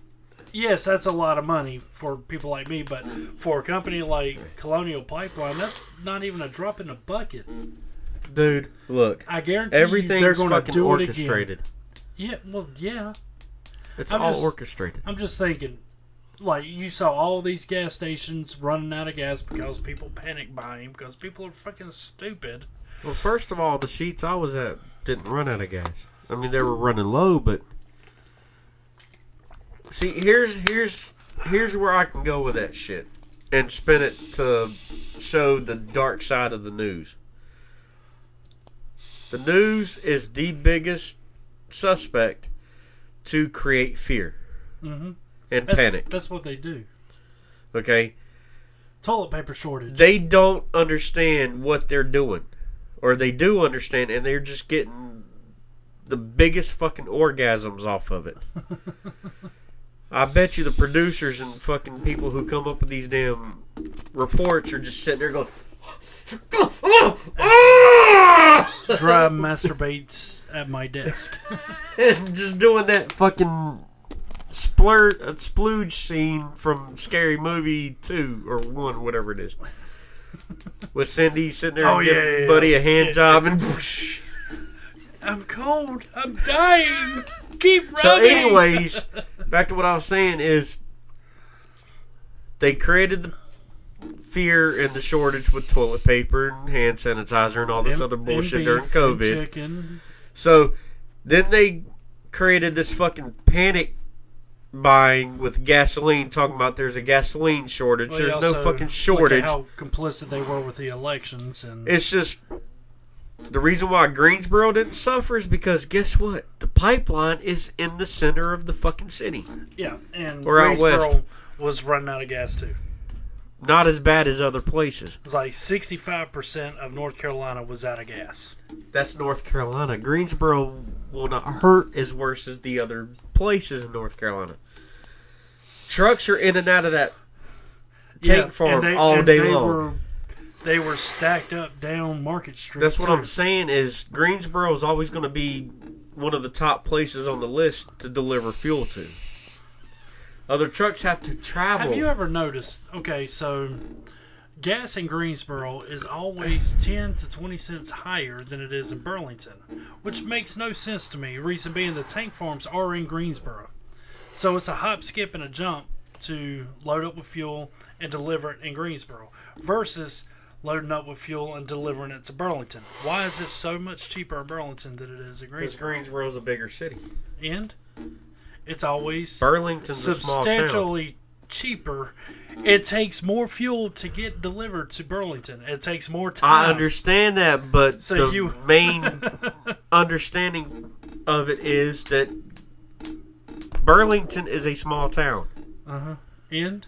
yes, that's a lot of money for people like me, but for a company like Colonial Pipeline, that's not even a drop in the bucket. Dude, look. I guarantee you they're going to do it again. Yeah, well, yeah. It's I'm all just- orchestrated. I'm just thinking, like you saw all these gas stations running out of gas because people panic buying because people are fucking stupid. Well, first of all, the Sheetz I was at didn't run out of gas. I mean, they were running low, but see, here's here's here's where I can go with that shit and spin it to show the dark side of the news. The news is the biggest suspect to create fear Mm-hmm. And That's, panic. That's what they do. Okay, Toilet paper shortage. they don't understand what they're doing, or they do understand, and they're just getting the biggest fucking orgasms off of it. [laughs] I bet you the producers and fucking people who come up with these damn reports are just sitting there going, [laughs] Dry [laughs] masturbates at my desk. and just doing that fucking splur a splooge scene from Scary Movie two or one, whatever it is. with Cindy sitting there Oh, giving yeah, yeah, Buddy yeah. a hand Yeah. job and. I'm cold. I'm dying. Keep running. So, anyways, [laughs] back to what I was saying is they created the fear and the shortage with toilet paper and hand sanitizer and all this And- other bullshit beef during COVID. So then they created this fucking panic buying with gasoline, talking about there's a gasoline shortage. Well, there's no fucking look at shortage. how complicit they were with the elections and It's just the reason why Greensboro didn't suffer is because guess what? The pipeline is in the center of the fucking city. yeah, and Or Greensboro was running out of gas too. Not as bad as other places. It was like 65% of North Carolina was out of gas. That's North Carolina. Greensboro will not hurt as worse as the other places in North Carolina. Trucks are in and out of that tank Yeah, farm they- all day they long. Were, they were stacked up down Market Street. That's what too. I'm saying is Greensboro is always going to be one of the top places on the list to deliver fuel to. Other trucks have to travel. Have you ever noticed? Okay, so gas in Greensboro is always 10 to 20 cents higher than it is in Burlington, which makes no sense to me. Reason being, the tank farms are in Greensboro. So it's a hop, skip, and a jump to load up with fuel and deliver it in Greensboro versus loading up with fuel and delivering it to Burlington. Why is this so much cheaper in Burlington than it is in Greensboro? because Greensboro? Greensboro's a bigger city. And it's always Burlington's a small town. substantially cheaper. It takes more fuel to get delivered to Burlington. It takes more time. I understand that, but So the you- main [laughs] understanding of it is that Burlington is a small town. And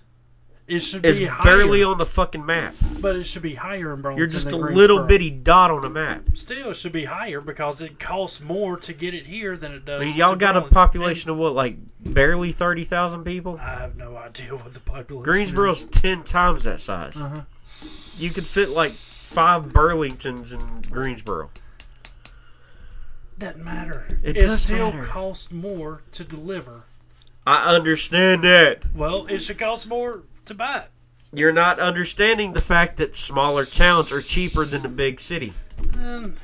it should It's be higher, barely on the fucking map. but it should be higher in Burlington. You're just a little bitty dot on a map. Still, it should be higher because it costs more to get it here than it does. I mean, y'all got a Burlington. population of what, like barely thirty thousand people? I have no idea what the population. Is. Greensboro's is. ten times that size. Uh-huh. You could fit like five Burlingtons in Greensboro. doesn't matter. It It, still matter. costs more to deliver. I understand that. Well, it should cost more to buy it. You're not understanding the fact that smaller towns are cheaper than the big city. Um.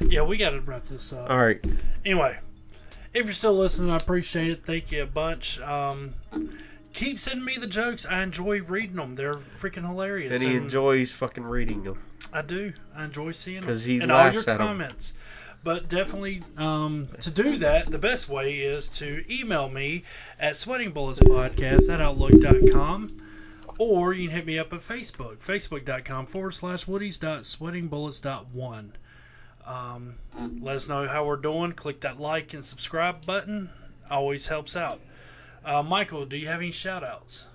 Yeah, we got to wrap this up. All right. Anyway, if you're still listening, I appreciate it. Thank you a bunch. Um, keep sending me the jokes. I enjoy reading them. They're freaking hilarious. And he enjoys fucking reading them. I do. I enjoy seeing them 'Cause he and all laughs your at comments. But definitely, um, to do that, the best way is to email me at sweatingbulletspodcast at outlook.com or you can hit me up at Facebook, facebook.com forward slash woodies.sweatingbullets.one. Um, let us know how we're doing. Click that like and subscribe button. Always helps out. Uh, Michael, do you have any shout outs?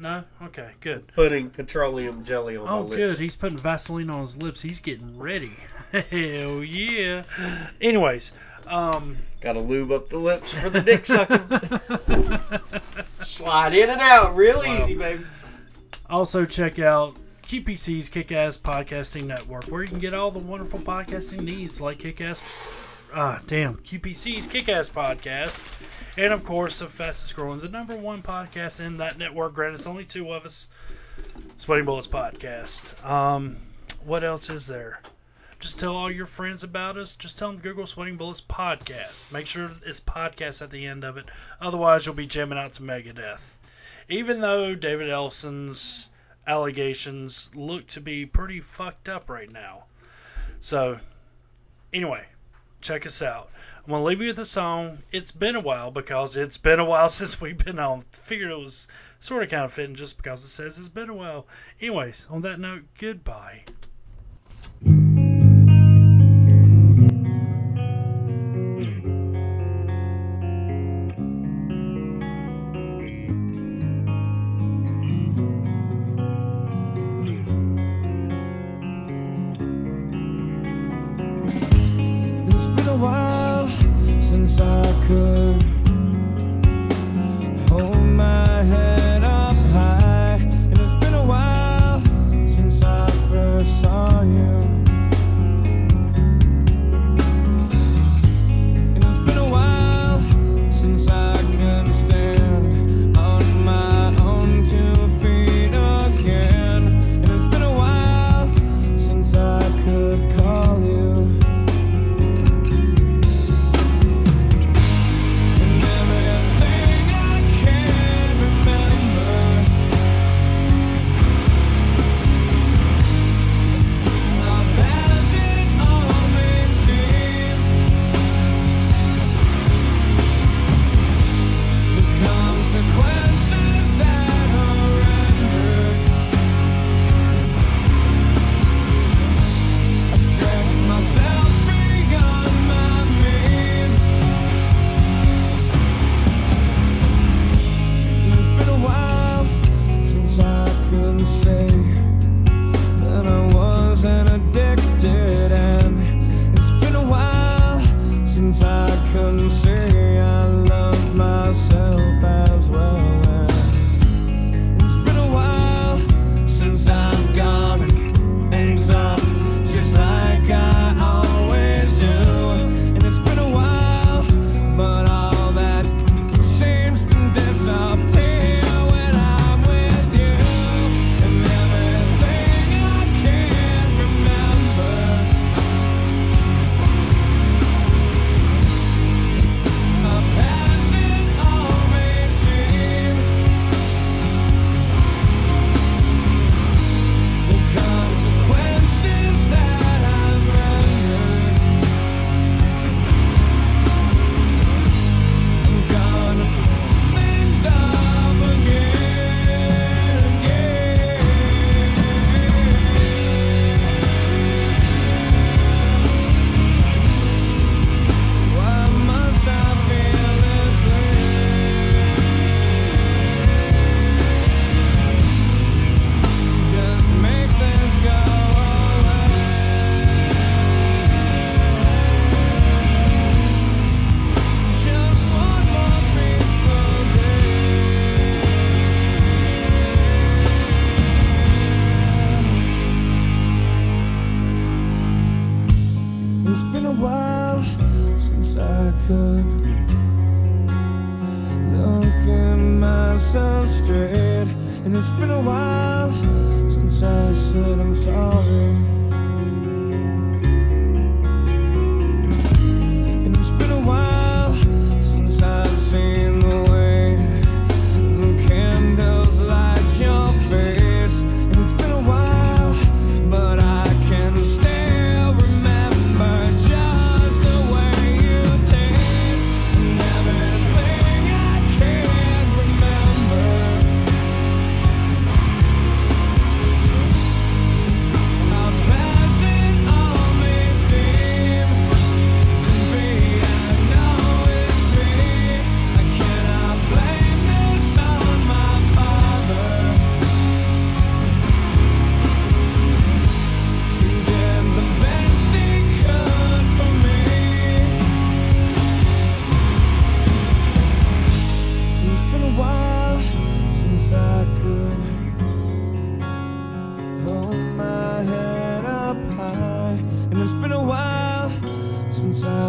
No? Okay, good. Putting petroleum jelly on Oh, my lips. good. He's putting Vaseline on his lips. He's getting ready. [laughs] Hell yeah. Anyways, um, Gotta lube up the lips for the dick sucking. [laughs] Slide in and out real Wow. easy, baby. also check out QPC's Kick Ass Podcasting Network, where you can get all the wonderful podcasting needs like Kick Ass. Ah, damn. QPC's Kick Ass Podcast. And of course, the fastest growing, the number one podcast in that network. Granted, it's only two of us. Sweating Bullets Podcast. Um, what else is there? Just tell all your friends about us. Just tell them Google Sweating Bullets Podcast. Make sure it's podcast at the end of it. Otherwise, you'll be jamming out to Megadeth. Even though David Ellefson's allegations look to be pretty fucked up right now. So, anyway, check us out. I'm to leave you with a song. It's been a while because it's been a while [laughs] since we've been on. Figured it was sort of kind of fitting just because it says it's been a while. Anyways, on that note, goodbye.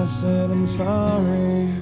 I said I'm sorry.